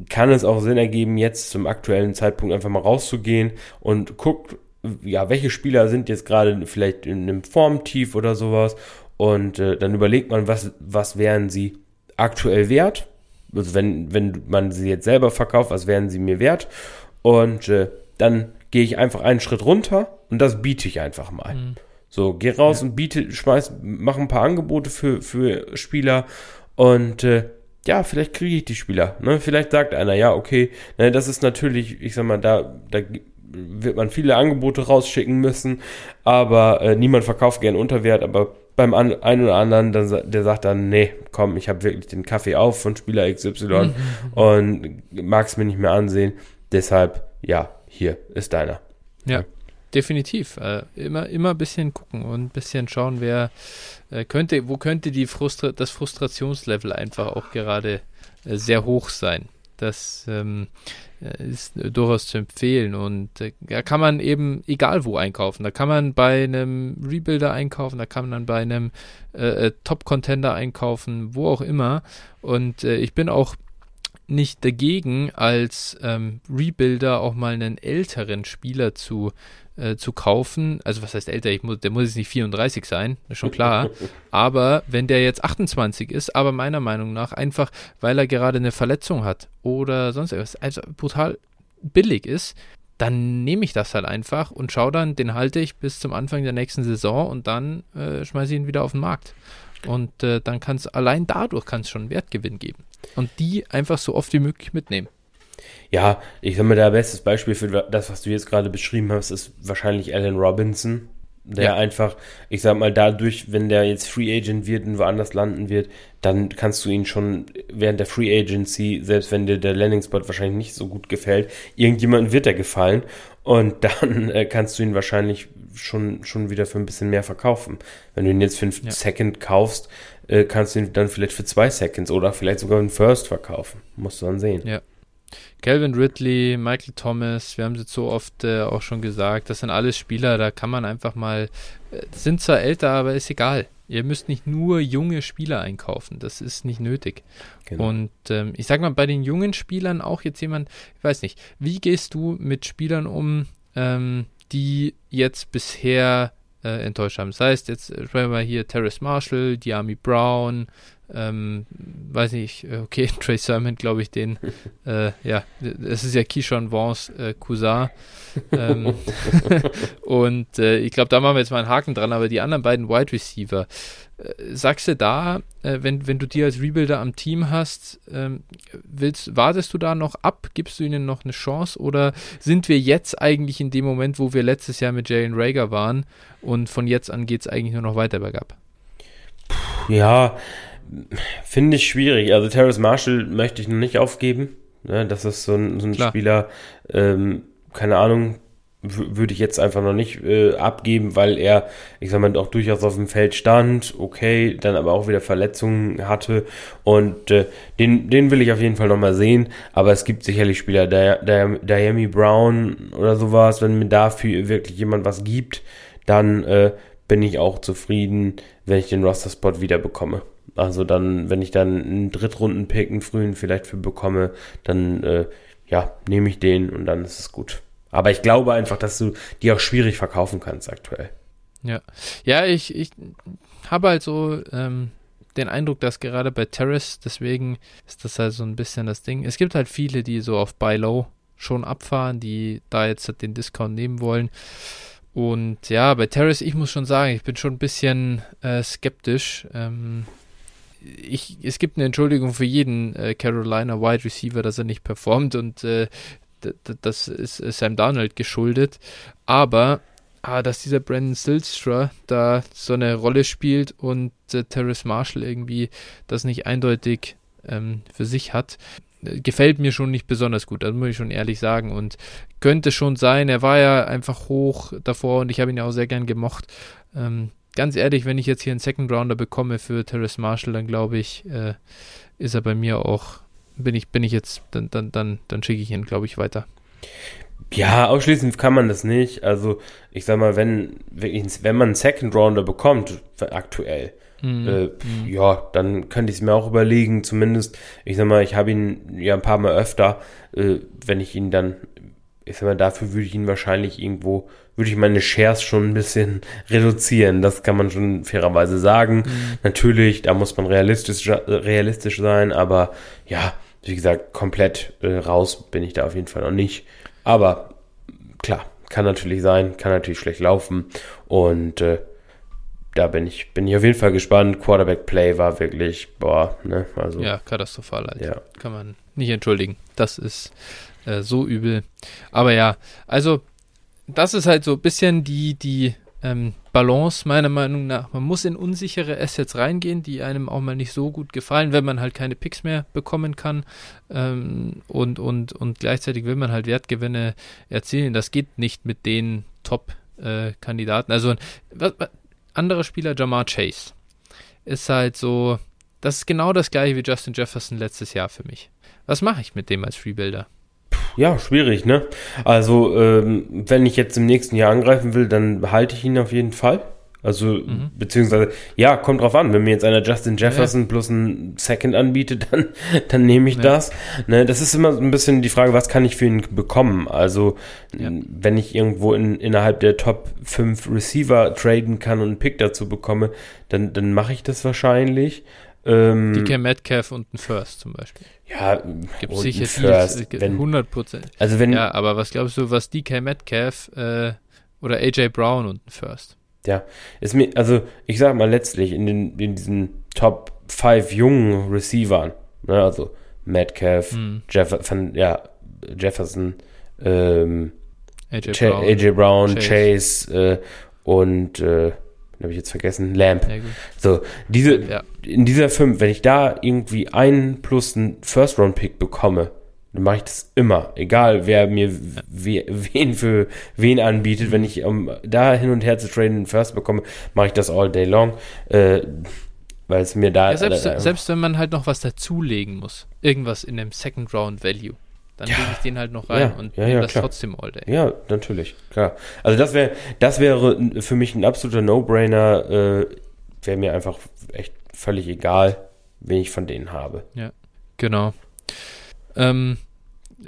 kann es auch Sinn ergeben, jetzt zum aktuellen Zeitpunkt einfach mal rauszugehen und guckt, ja, welche Spieler sind jetzt gerade vielleicht in einem Formtief oder sowas und äh, dann überlegt man, was, was wären sie aktuell wert. Also wenn, wenn man sie jetzt selber verkauft, was wären sie mir wert? Und äh, dann gehe ich einfach einen Schritt runter und das biete ich einfach mal. Mhm. So, geh raus ja. und biete, schmeiß, mach ein paar Angebote für, für Spieler und äh, ja, vielleicht kriege ich die Spieler. Ne? Vielleicht sagt einer, ja, okay, ne, das ist natürlich, ich sag mal, da, da wird man viele Angebote rausschicken müssen, aber äh, niemand verkauft gern Unterwert, aber beim einen oder anderen, dann, der sagt dann, nee, komm, ich habe wirklich den Kaffee auf von Spieler XY mhm. und mag es mir nicht mehr ansehen. Deshalb, ja, hier ist deiner. Ja, definitiv. Äh, immer, immer ein bisschen gucken und ein bisschen schauen, wer äh, könnte, wo könnte die Frustra das Frustrationslevel einfach auch gerade äh, sehr hoch sein. Das ähm, äh, ist durchaus zu empfehlen und äh, da kann man eben egal wo einkaufen. Da kann man bei einem Rebuilder einkaufen, da kann man bei einem äh, äh Top-Contender einkaufen, wo auch immer. Und ich bin auch nicht dagegen, als ähm, Rebuilder auch mal einen älteren Spieler zu äh, zu kaufen. Also was heißt älter? Ich muss, der muss jetzt nicht 34 sein, ist schon klar. aber wenn der jetzt 28 ist, aber meiner Meinung nach einfach, weil er gerade eine Verletzung hat oder sonst etwas, also brutal billig ist, dann nehme ich das halt einfach und schaue dann, den halte ich bis zum Anfang der nächsten Saison und dann äh, schmeiße ich ihn wieder auf den Markt. Und äh, dann kann es allein dadurch kann es schon Wertgewinn geben. Und die einfach so oft wie möglich mitnehmen. Ja, ich sag mal, der bestes Beispiel für das, was du jetzt gerade beschrieben hast, ist wahrscheinlich Alan Robinson, der ja. einfach, ich sag mal, dadurch, wenn der jetzt Free Agent wird und woanders landen wird, dann kannst du ihn schon während der Free Agency, selbst wenn dir der Landing Spot wahrscheinlich nicht so gut gefällt, irgendjemandem wird er gefallen und dann äh, kannst du ihn wahrscheinlich schon, schon wieder für ein bisschen mehr verkaufen. Wenn du ihn jetzt für einen ja. Second kaufst, äh, kannst du ihn dann vielleicht für zwei Seconds oder vielleicht sogar einen First verkaufen. Musst du dann sehen. Ja. Calvin Ridley, Michael Thomas, wir haben es jetzt so oft äh, auch schon gesagt, das sind alles Spieler, da kann man einfach mal, äh, sind zwar älter, aber ist egal. Ihr müsst nicht nur junge Spieler einkaufen, das ist nicht nötig. Genau. Und ähm, ich sag mal, bei den jungen Spielern auch jetzt jemand, ich weiß nicht, wie gehst du mit Spielern um, ähm, die jetzt bisher äh, enttäuscht haben? Das heißt, jetzt äh, sprechen wir hier Terrace Marshall, Diami Brown, ähm, weiß nicht, äh, okay, Trey Sermon, glaube ich, den, äh, ja, das ist ja Keyshawn Vance äh, Cousin. ähm, und äh, ich glaube, da machen wir jetzt mal einen Haken dran, aber die anderen beiden Wide Receiver, äh, sagst du da, äh, wenn, wenn du die als Rebuilder am Team hast, ähm, willst, wartest du da noch ab, gibst du ihnen noch eine Chance oder sind wir jetzt eigentlich in dem Moment, wo wir letztes Jahr mit Jalen Rager waren und von jetzt an geht es eigentlich nur noch weiter bergab? Ja, Finde ich schwierig. Also Terrace Marshall möchte ich noch nicht aufgeben. Ne, das ist so ein, so ein Spieler, ähm, keine Ahnung, würde ich jetzt einfach noch nicht äh, abgeben, weil er, ich sag mal, auch durchaus auf dem Feld stand, okay, dann aber auch wieder Verletzungen hatte und äh, den, den will ich auf jeden Fall nochmal sehen, aber es gibt sicherlich Spieler, Diami Brown oder sowas, wenn mir dafür wirklich jemand was gibt, dann äh, bin ich auch zufrieden, wenn ich den Roster-Spot wieder bekomme. Also dann, wenn ich dann einen Drittrunden-Pick, einen frühen vielleicht für bekomme, dann äh, ja, nehme ich den und dann ist es gut. Aber ich glaube einfach, dass du die auch schwierig verkaufen kannst aktuell. Ja, ja, ich, ich habe halt so ähm, den Eindruck, dass gerade bei Terrace, deswegen ist das halt so ein bisschen das Ding. Es gibt halt viele, die so auf Buy Low schon abfahren, die da jetzt halt den Discount nehmen wollen. Und ja, bei Terrace, ich muss schon sagen, ich bin schon ein bisschen äh, skeptisch. Ähm, ich, es gibt eine Entschuldigung für jeden äh, Carolina Wide Receiver, dass er nicht performt und äh, das ist Sam Darnold geschuldet. Aber ah, dass dieser Brandon Silstra da so eine Rolle spielt und äh, Terrace Marshall irgendwie das nicht eindeutig ähm, für sich hat, äh, gefällt mir schon nicht besonders gut, das muss ich schon ehrlich sagen. Und könnte schon sein, er war ja einfach hoch davor und ich habe ihn ja auch sehr gern gemocht. Ähm, ganz ehrlich, wenn ich jetzt hier einen Second Rounder bekomme für Terrace Marshall, dann glaube ich, äh, ist er bei mir auch bin ich, bin ich jetzt, dann, dann, dann, dann schicke ich ihn, glaube ich, weiter. Ja, ausschließen kann man das nicht. Also, ich sag mal, wenn, wenn man einen Second Rounder bekommt, aktuell, mhm. Äh, mhm. ja, dann könnte ich es mir auch überlegen. Zumindest, ich sag mal, ich habe ihn ja ein paar Mal öfter, äh, wenn ich ihn dann, ich sag mal, dafür würde ich ihn wahrscheinlich irgendwo, würde ich meine Shares schon ein bisschen reduzieren. Das kann man schon fairerweise sagen. Mhm. Natürlich, da muss man realistisch, realistisch sein, aber ja, wie gesagt, komplett äh, raus bin ich da auf jeden Fall noch nicht. Aber klar, kann natürlich sein, kann natürlich schlecht laufen. Und äh, da bin ich, bin ich auf jeden Fall gespannt. Quarterback Play war wirklich, boah, ne, also. Ja, katastrophal halt. Ja. Kann man nicht entschuldigen. Das ist äh, so übel. Aber ja, also, das ist halt so ein bisschen die, die ähm, Balance, meiner Meinung nach. Man muss in unsichere Assets reingehen, die einem auch mal nicht so gut gefallen, wenn man halt keine Picks mehr bekommen kann. Ähm, und, und, und gleichzeitig will man halt Wertgewinne erzielen. Das geht nicht mit den Top-Kandidaten. Äh, also, was, anderer Spieler, Jamar Chase, ist halt so, das ist genau das gleiche wie Justin Jefferson letztes Jahr für mich. Was mache ich mit dem als Freebuilder? Ja, schwierig, ne? Also, ähm, wenn ich jetzt im nächsten Jahr angreifen will, dann halte ich ihn auf jeden Fall. Also, mhm. beziehungsweise, ja, kommt drauf an. Wenn mir jetzt einer Justin Jefferson ja. plus ein Second anbietet, dann, dann nehme ich ja. das. Ne, das ist immer so ein bisschen die Frage, was kann ich für ihn bekommen? Also, ja. wenn ich irgendwo in, innerhalb der Top 5 Receiver traden kann und einen Pick dazu bekomme, dann, dann mache ich das wahrscheinlich. Ähm, DK Metcalf und ein First zum Beispiel. Ja, gibt sicher First, die, wenn, 100 Prozent. Also wenn, ja, aber was glaubst du, was DK Metcalf äh, oder AJ Brown und ein First? Ja, ist mir, also ich sag mal letztlich in, den, in diesen Top 5 jungen Receivern, ne, also Metcalf, hm. Jeff, von, ja, Jefferson, ähm, AJ, Brown, AJ Brown, Chase, Chase äh, und äh, habe ich jetzt vergessen, Lamp. So, diese, ja. in dieser fünf, wenn ich da irgendwie einen plus einen First-Round-Pick bekomme, dann mache ich das immer. Egal, wer mir we, wen für wen anbietet. Wenn ich um da hin und her zu traden einen First bekomme, mache ich das all day long. Äh, weil es mir da. Ja, selbst, äh, selbst wenn man halt noch was dazulegen muss. Irgendwas in dem Second Round Value dann ja. lege ich den halt noch rein ja, und ja, nehme das klar. trotzdem all day. Ja, natürlich, klar. Also das wäre, das wäre für mich ein absoluter No-Brainer. Äh, wäre mir einfach echt völlig egal, wen ich von denen habe. Ja, genau. Ähm,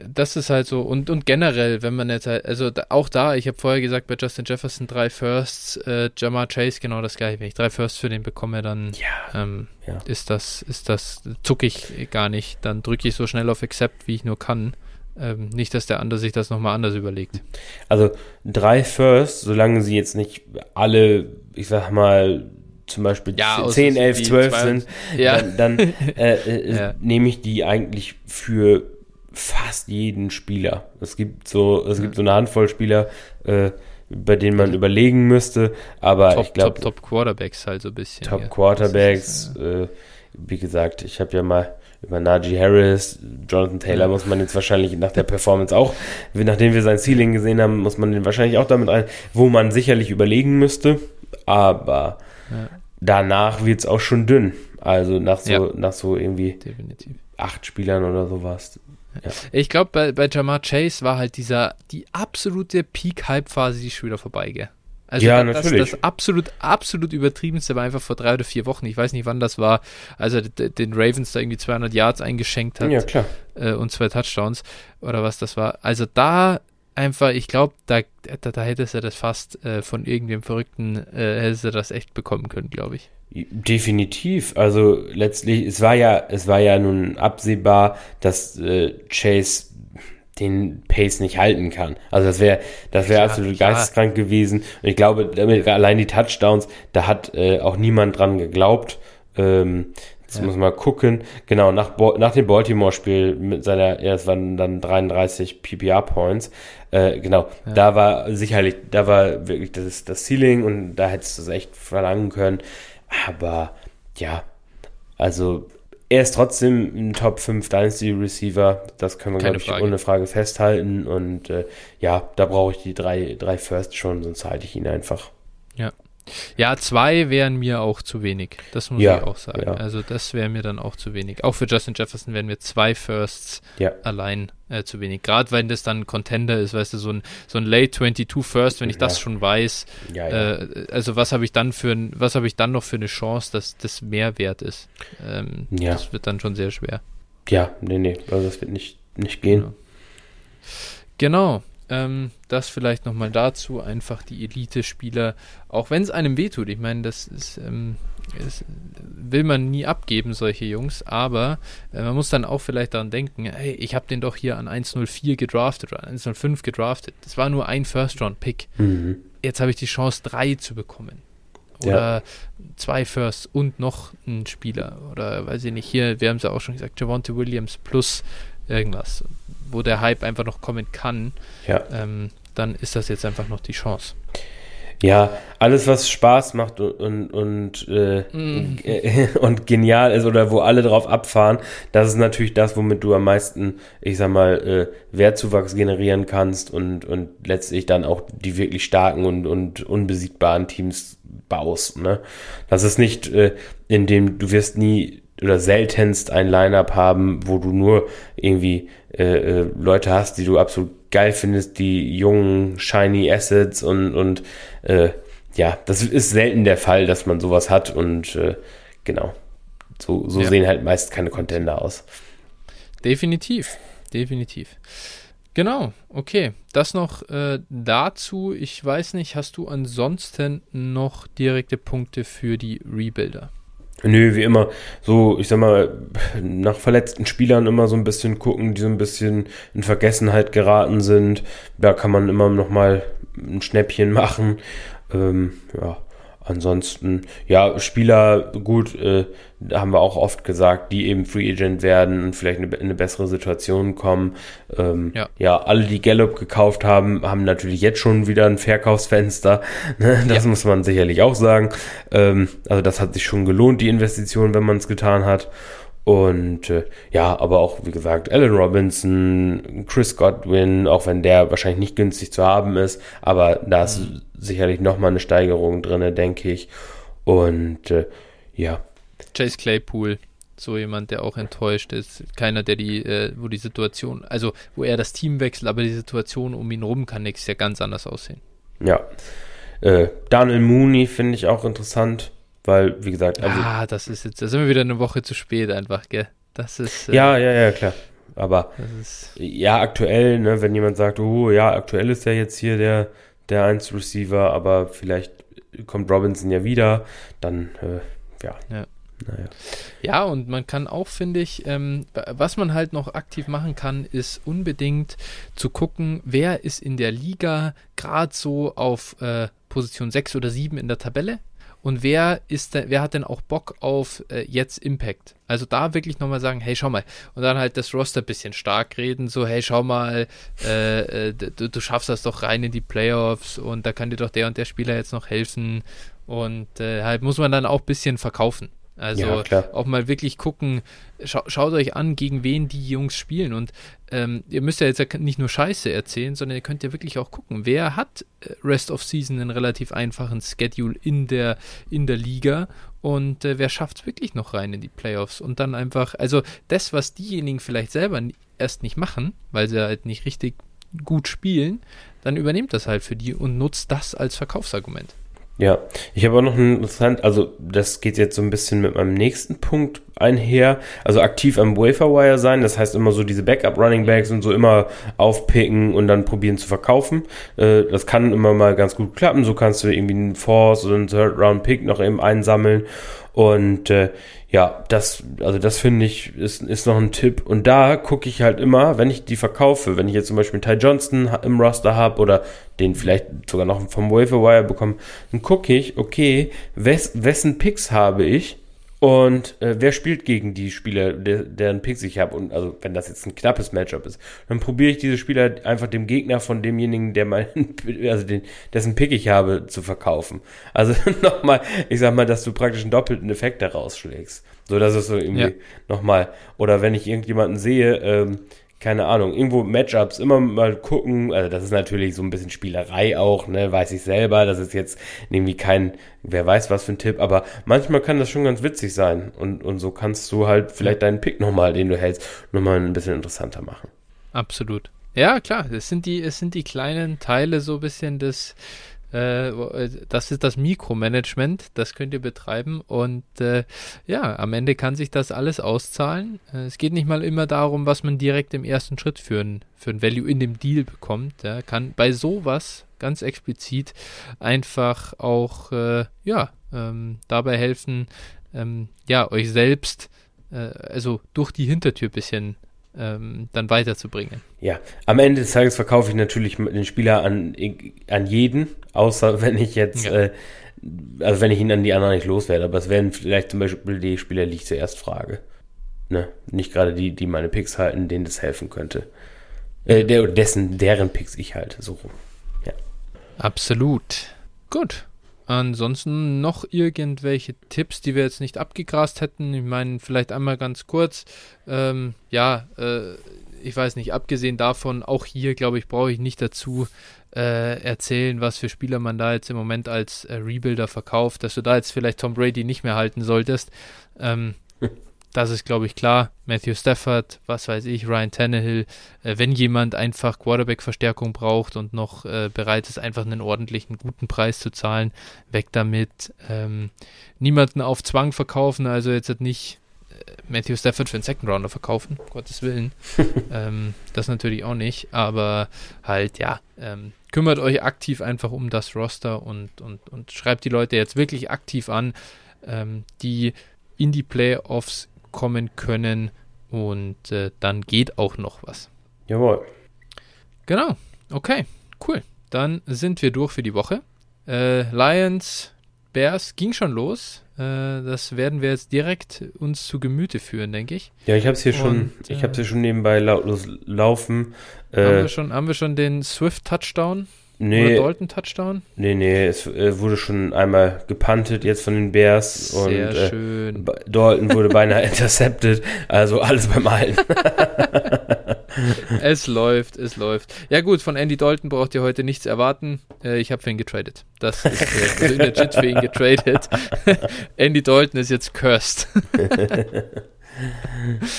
das ist halt so und, und generell, wenn man jetzt halt, also da, auch da, ich habe vorher gesagt, bei Justin Jefferson drei Firsts, äh, Jamar Chase genau das gleiche. Wenn ich drei Firsts für den bekomme, dann ja, ähm, ja. ist das, ist das, zucke ich gar nicht. Dann drücke ich so schnell auf Accept, wie ich nur kann. Ähm, nicht, dass der andere sich das nochmal anders überlegt. Also drei Firsts, solange sie jetzt nicht alle, ich sag mal, zum Beispiel ja, 10, 11, 12 sind, ja. dann, dann äh, äh, ja. nehme ich die eigentlich für fast jeden Spieler. Es gibt so, es gibt so eine Handvoll Spieler, äh, bei denen man überlegen müsste, aber top, ich glaube. Top, Top Quarterbacks halt so ein bisschen. Top Quarterbacks, ist, äh, wie gesagt, ich habe ja mal über Najee Harris, Jonathan Taylor muss man jetzt wahrscheinlich nach der Performance auch, nachdem wir sein Ceiling gesehen haben, muss man den wahrscheinlich auch damit ein, wo man sicherlich überlegen müsste, aber ja. danach wird es auch schon dünn. Also nach so, ja. nach so irgendwie Definitiv. acht Spielern oder sowas. Ja. Ich glaube, bei, bei Jamar Chase war halt dieser, die absolute Peak-Hype-Phase, die schon wieder vorbei, gell? Also ja, das, natürlich. das absolut, absolut übertriebenste war einfach vor drei oder vier Wochen. Ich weiß nicht, wann das war, als er den Ravens da irgendwie 200 Yards eingeschenkt hat. Ja, klar. Äh, und zwei Touchdowns oder was das war. Also da einfach, ich glaube, da, da, da hättest du das fast äh, von irgendeinem Verrückten, äh, hättest du das echt bekommen können, glaube ich. Definitiv. Also letztlich, es war ja, es war ja nun absehbar, dass äh, Chase den Pace nicht halten kann. Also das wäre das wäre absolut klar. geisteskrank gewesen. Und ich glaube, damit, allein die Touchdowns, da hat äh, auch niemand dran geglaubt. Ähm, jetzt ja. muss man mal gucken. Genau, nach, nach dem Baltimore-Spiel mit seiner, ja, es waren dann 33 PPR-Points. Äh, genau, ja. da war sicherlich, da war wirklich das, das Ceiling und da hättest du es echt verlangen können. Aber ja, also er ist trotzdem ein Top 5 Dynasty Receiver. Das können wir, glaube ich, Frage. ohne Frage festhalten. Und äh, ja, da brauche ich die drei, drei First schon, sonst halte ich ihn einfach. Ja. Ja, zwei wären mir auch zu wenig. Das muss ja, ich auch sagen. Ja. Also das wäre mir dann auch zu wenig. Auch für Justin Jefferson wären mir zwei Firsts ja. allein äh, zu wenig. Gerade wenn das dann Contender ist, weißt du, so ein, so ein Late 22 First, wenn ich das schon weiß, äh, also was habe ich dann für ein, was habe ich dann noch für eine Chance, dass das mehr wert ist? Ähm, das wird dann schon sehr schwer. Ja, nee, nee, also das wird nicht, nicht gehen. Genau. genau. Ähm, das vielleicht nochmal dazu, einfach die Elite-Spieler, auch wenn es einem wehtut, ich meine, das ist, ähm, das will man nie abgeben, solche Jungs, aber äh, man muss dann auch vielleicht daran denken, hey, ich habe den doch hier an 1.04 gedraftet oder 1.05 gedraftet. Das war nur ein First-Round-Pick. Mhm. Jetzt habe ich die Chance, drei zu bekommen. Oder ja. zwei Firsts und noch einen Spieler. Oder weiß ich nicht, hier, wir haben es ja auch schon gesagt, Javonte Williams plus irgendwas wo der Hype einfach noch kommen kann, ja. ähm, dann ist das jetzt einfach noch die Chance. Ja, alles, was Spaß macht und, und, und, äh, mm. und genial ist oder wo alle drauf abfahren, das ist natürlich das, womit du am meisten, ich sag mal, äh, Wertzuwachs generieren kannst und, und letztlich dann auch die wirklich starken und, und unbesiegbaren Teams baust. Ne? Das ist nicht, äh, in dem du wirst nie oder seltenst ein Line-up haben, wo du nur irgendwie äh, äh, Leute hast, die du absolut geil findest, die jungen, shiny Assets und, und äh, ja, das ist selten der Fall, dass man sowas hat und äh, genau. So, so ja. sehen halt meist keine Contender aus. Definitiv, definitiv. Genau, okay. Das noch äh, dazu. Ich weiß nicht, hast du ansonsten noch direkte Punkte für die Rebuilder? Nö, wie immer. So, ich sag mal, nach verletzten Spielern immer so ein bisschen gucken, die so ein bisschen in Vergessenheit geraten sind. Da kann man immer noch mal ein Schnäppchen machen. Ähm, ja, Ansonsten, ja, Spieler, gut, äh, haben wir auch oft gesagt, die eben Free Agent werden und vielleicht in eine, eine bessere Situation kommen. Ähm, ja. ja. alle, die Gallup gekauft haben, haben natürlich jetzt schon wieder ein Verkaufsfenster. Ne? Das ja. muss man sicherlich auch sagen. Ähm, also das hat sich schon gelohnt, die Investition, wenn man es getan hat. Und äh, ja, aber auch, wie gesagt, Alan Robinson, Chris Godwin, auch wenn der wahrscheinlich nicht günstig zu haben ist, aber da ist mhm. sicherlich nochmal eine Steigerung drin, denke ich. Und äh, ja. Chase Claypool, so jemand, der auch enttäuscht ist. Keiner, der die, äh, wo die Situation, also wo er das Team wechselt, aber die Situation um ihn rum kann nächstes Jahr ganz anders aussehen. Ja. Äh, Daniel Mooney finde ich auch interessant. Weil, wie gesagt, also. Ah, das ist jetzt, da sind wir wieder eine Woche zu spät einfach, gell? Das ist. Äh, ja, ja, ja, klar. Aber ja, aktuell, ne, wenn jemand sagt, oh ja, aktuell ist ja jetzt hier der, der 1 Receiver, aber vielleicht kommt Robinson ja wieder, dann äh, ja. ja. Naja. Ja, und man kann auch, finde ich, ähm, was man halt noch aktiv machen kann, ist unbedingt zu gucken, wer ist in der Liga gerade so auf äh, Position 6 oder 7 in der Tabelle und wer ist denn, wer hat denn auch Bock auf äh, jetzt Impact? Also da wirklich nochmal sagen, hey, schau mal. Und dann halt das Roster ein bisschen stark reden, so, hey, schau mal, äh, äh, du, du, schaffst das doch rein in die Playoffs und da kann dir doch der und der Spieler jetzt noch helfen. Und äh, halt muss man dann auch ein bisschen verkaufen. Also ja, auch mal wirklich gucken, scha schaut euch an, gegen wen die Jungs spielen. Und ähm, ihr müsst ja jetzt nicht nur Scheiße erzählen, sondern ihr könnt ja wirklich auch gucken, wer hat äh, Rest of Season einen relativ einfachen Schedule in der, in der Liga und äh, wer schafft es wirklich noch rein in die Playoffs. Und dann einfach, also das, was diejenigen vielleicht selber erst nicht machen, weil sie halt nicht richtig gut spielen, dann übernehmt das halt für die und nutzt das als Verkaufsargument. Ja, ich habe auch noch ein interessant, also das geht jetzt so ein bisschen mit meinem nächsten Punkt einher. Also aktiv am Waferwire sein, das heißt immer so diese Backup Running Backs und so immer aufpicken und dann probieren zu verkaufen. Äh, das kann immer mal ganz gut klappen. So kannst du irgendwie einen Force oder einen Third Round Pick noch eben einsammeln und äh, ja, das, also das finde ich, ist, ist noch ein Tipp. Und da gucke ich halt immer, wenn ich die verkaufe, wenn ich jetzt zum Beispiel Ty Johnston im Roster habe oder den vielleicht sogar noch vom Wire bekomme, dann gucke ich, okay, wes, wessen Picks habe ich und äh, wer spielt gegen die Spieler, der, deren Picks ich habe? Und also, wenn das jetzt ein knappes Matchup ist, dann probiere ich diese Spieler einfach dem Gegner von demjenigen, der meinen, also den, dessen Pick ich habe, zu verkaufen. Also nochmal, ich sag mal, dass du praktisch einen doppelten Effekt daraus schlägst. So, dass es so irgendwie ja. nochmal, oder wenn ich irgendjemanden sehe, ähm, keine Ahnung, irgendwo Matchups immer mal gucken. Also das ist natürlich so ein bisschen Spielerei auch, ne, weiß ich selber. Das ist jetzt irgendwie kein, wer weiß was für ein Tipp, aber manchmal kann das schon ganz witzig sein. Und, und so kannst du halt vielleicht deinen Pick nochmal, den du hältst, nochmal ein bisschen interessanter machen. Absolut. Ja, klar, es sind die, es sind die kleinen Teile so ein bisschen des, das ist das Mikromanagement, das könnt ihr betreiben und äh, ja, am Ende kann sich das alles auszahlen. Äh, es geht nicht mal immer darum, was man direkt im ersten Schritt für ein, für ein Value in dem Deal bekommt. Ja, kann bei sowas ganz explizit einfach auch äh, ja, ähm, dabei helfen, ähm, ja, euch selbst äh, also durch die Hintertür ein bisschen ähm, dann weiterzubringen. Ja, am Ende des Tages verkaufe ich natürlich den Spieler an, an jeden, außer wenn ich jetzt, ja. äh, also wenn ich ihn an die anderen nicht loswerde. Aber es werden vielleicht zum Beispiel die Spieler, die ich zuerst frage. Ne? Nicht gerade die, die meine Picks halten, denen das helfen könnte. Äh, der, dessen, deren Picks ich halte, so rum. Ja. Absolut. Gut. Ansonsten noch irgendwelche Tipps, die wir jetzt nicht abgegrast hätten. Ich meine, vielleicht einmal ganz kurz. Ähm, ja, äh, ich weiß nicht, abgesehen davon, auch hier, glaube ich, brauche ich nicht dazu äh, erzählen, was für Spieler man da jetzt im Moment als äh, Rebuilder verkauft, dass du da jetzt vielleicht Tom Brady nicht mehr halten solltest. Ähm, das ist, glaube ich, klar. Matthew Stafford, was weiß ich, Ryan Tannehill. Äh, wenn jemand einfach Quarterback-Verstärkung braucht und noch äh, bereit ist, einfach einen ordentlichen, guten Preis zu zahlen, weg damit. Ähm, niemanden auf Zwang verkaufen, also jetzt nicht äh, Matthew Stafford für einen Second Rounder verkaufen, um Gottes Willen. ähm, das natürlich auch nicht, aber halt, ja, ähm, kümmert euch aktiv einfach um das Roster und, und, und schreibt die Leute jetzt wirklich aktiv an, ähm, die in die Playoffs kommen können und äh, dann geht auch noch was. Jawohl. Genau. Okay, cool. Dann sind wir durch für die Woche. Äh, Lions, Bears ging schon los. Äh, das werden wir jetzt direkt uns zu Gemüte führen, denke ich. Ja, ich habe es hier schon, ich habe hier schon nebenbei lautlos laufen. Haben, wir äh, schon, haben wir schon den Swift Touchdown? Nee. Oder Dalton Touchdown? Nee, nee, es äh, wurde schon einmal gepantet jetzt von den Bears. Sehr und, äh, schön. Dalton wurde beinahe intercepted. Also alles beim Alten. es läuft, es läuft. Ja gut, von Andy Dalton braucht ihr heute nichts erwarten. Äh, ich habe für ihn getradet. Das ist äh, also legit für ihn getradet. Andy Dalton ist jetzt cursed.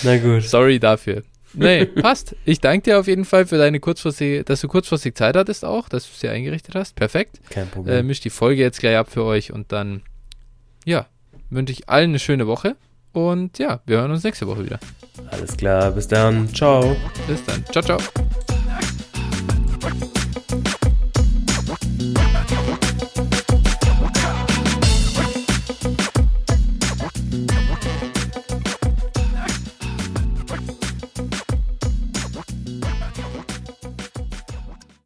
Na gut. Sorry dafür. Nee, passt. Ich danke dir auf jeden Fall für deine kurzfristige, dass du kurzfristig Zeit hattest auch, dass du sie eingerichtet hast. Perfekt. Kein Problem. Äh, misch die Folge jetzt gleich ab für euch und dann, ja, wünsche ich allen eine schöne Woche und ja, wir hören uns nächste Woche wieder. Alles klar, bis dann. Ciao. Bis dann. Ciao, ciao.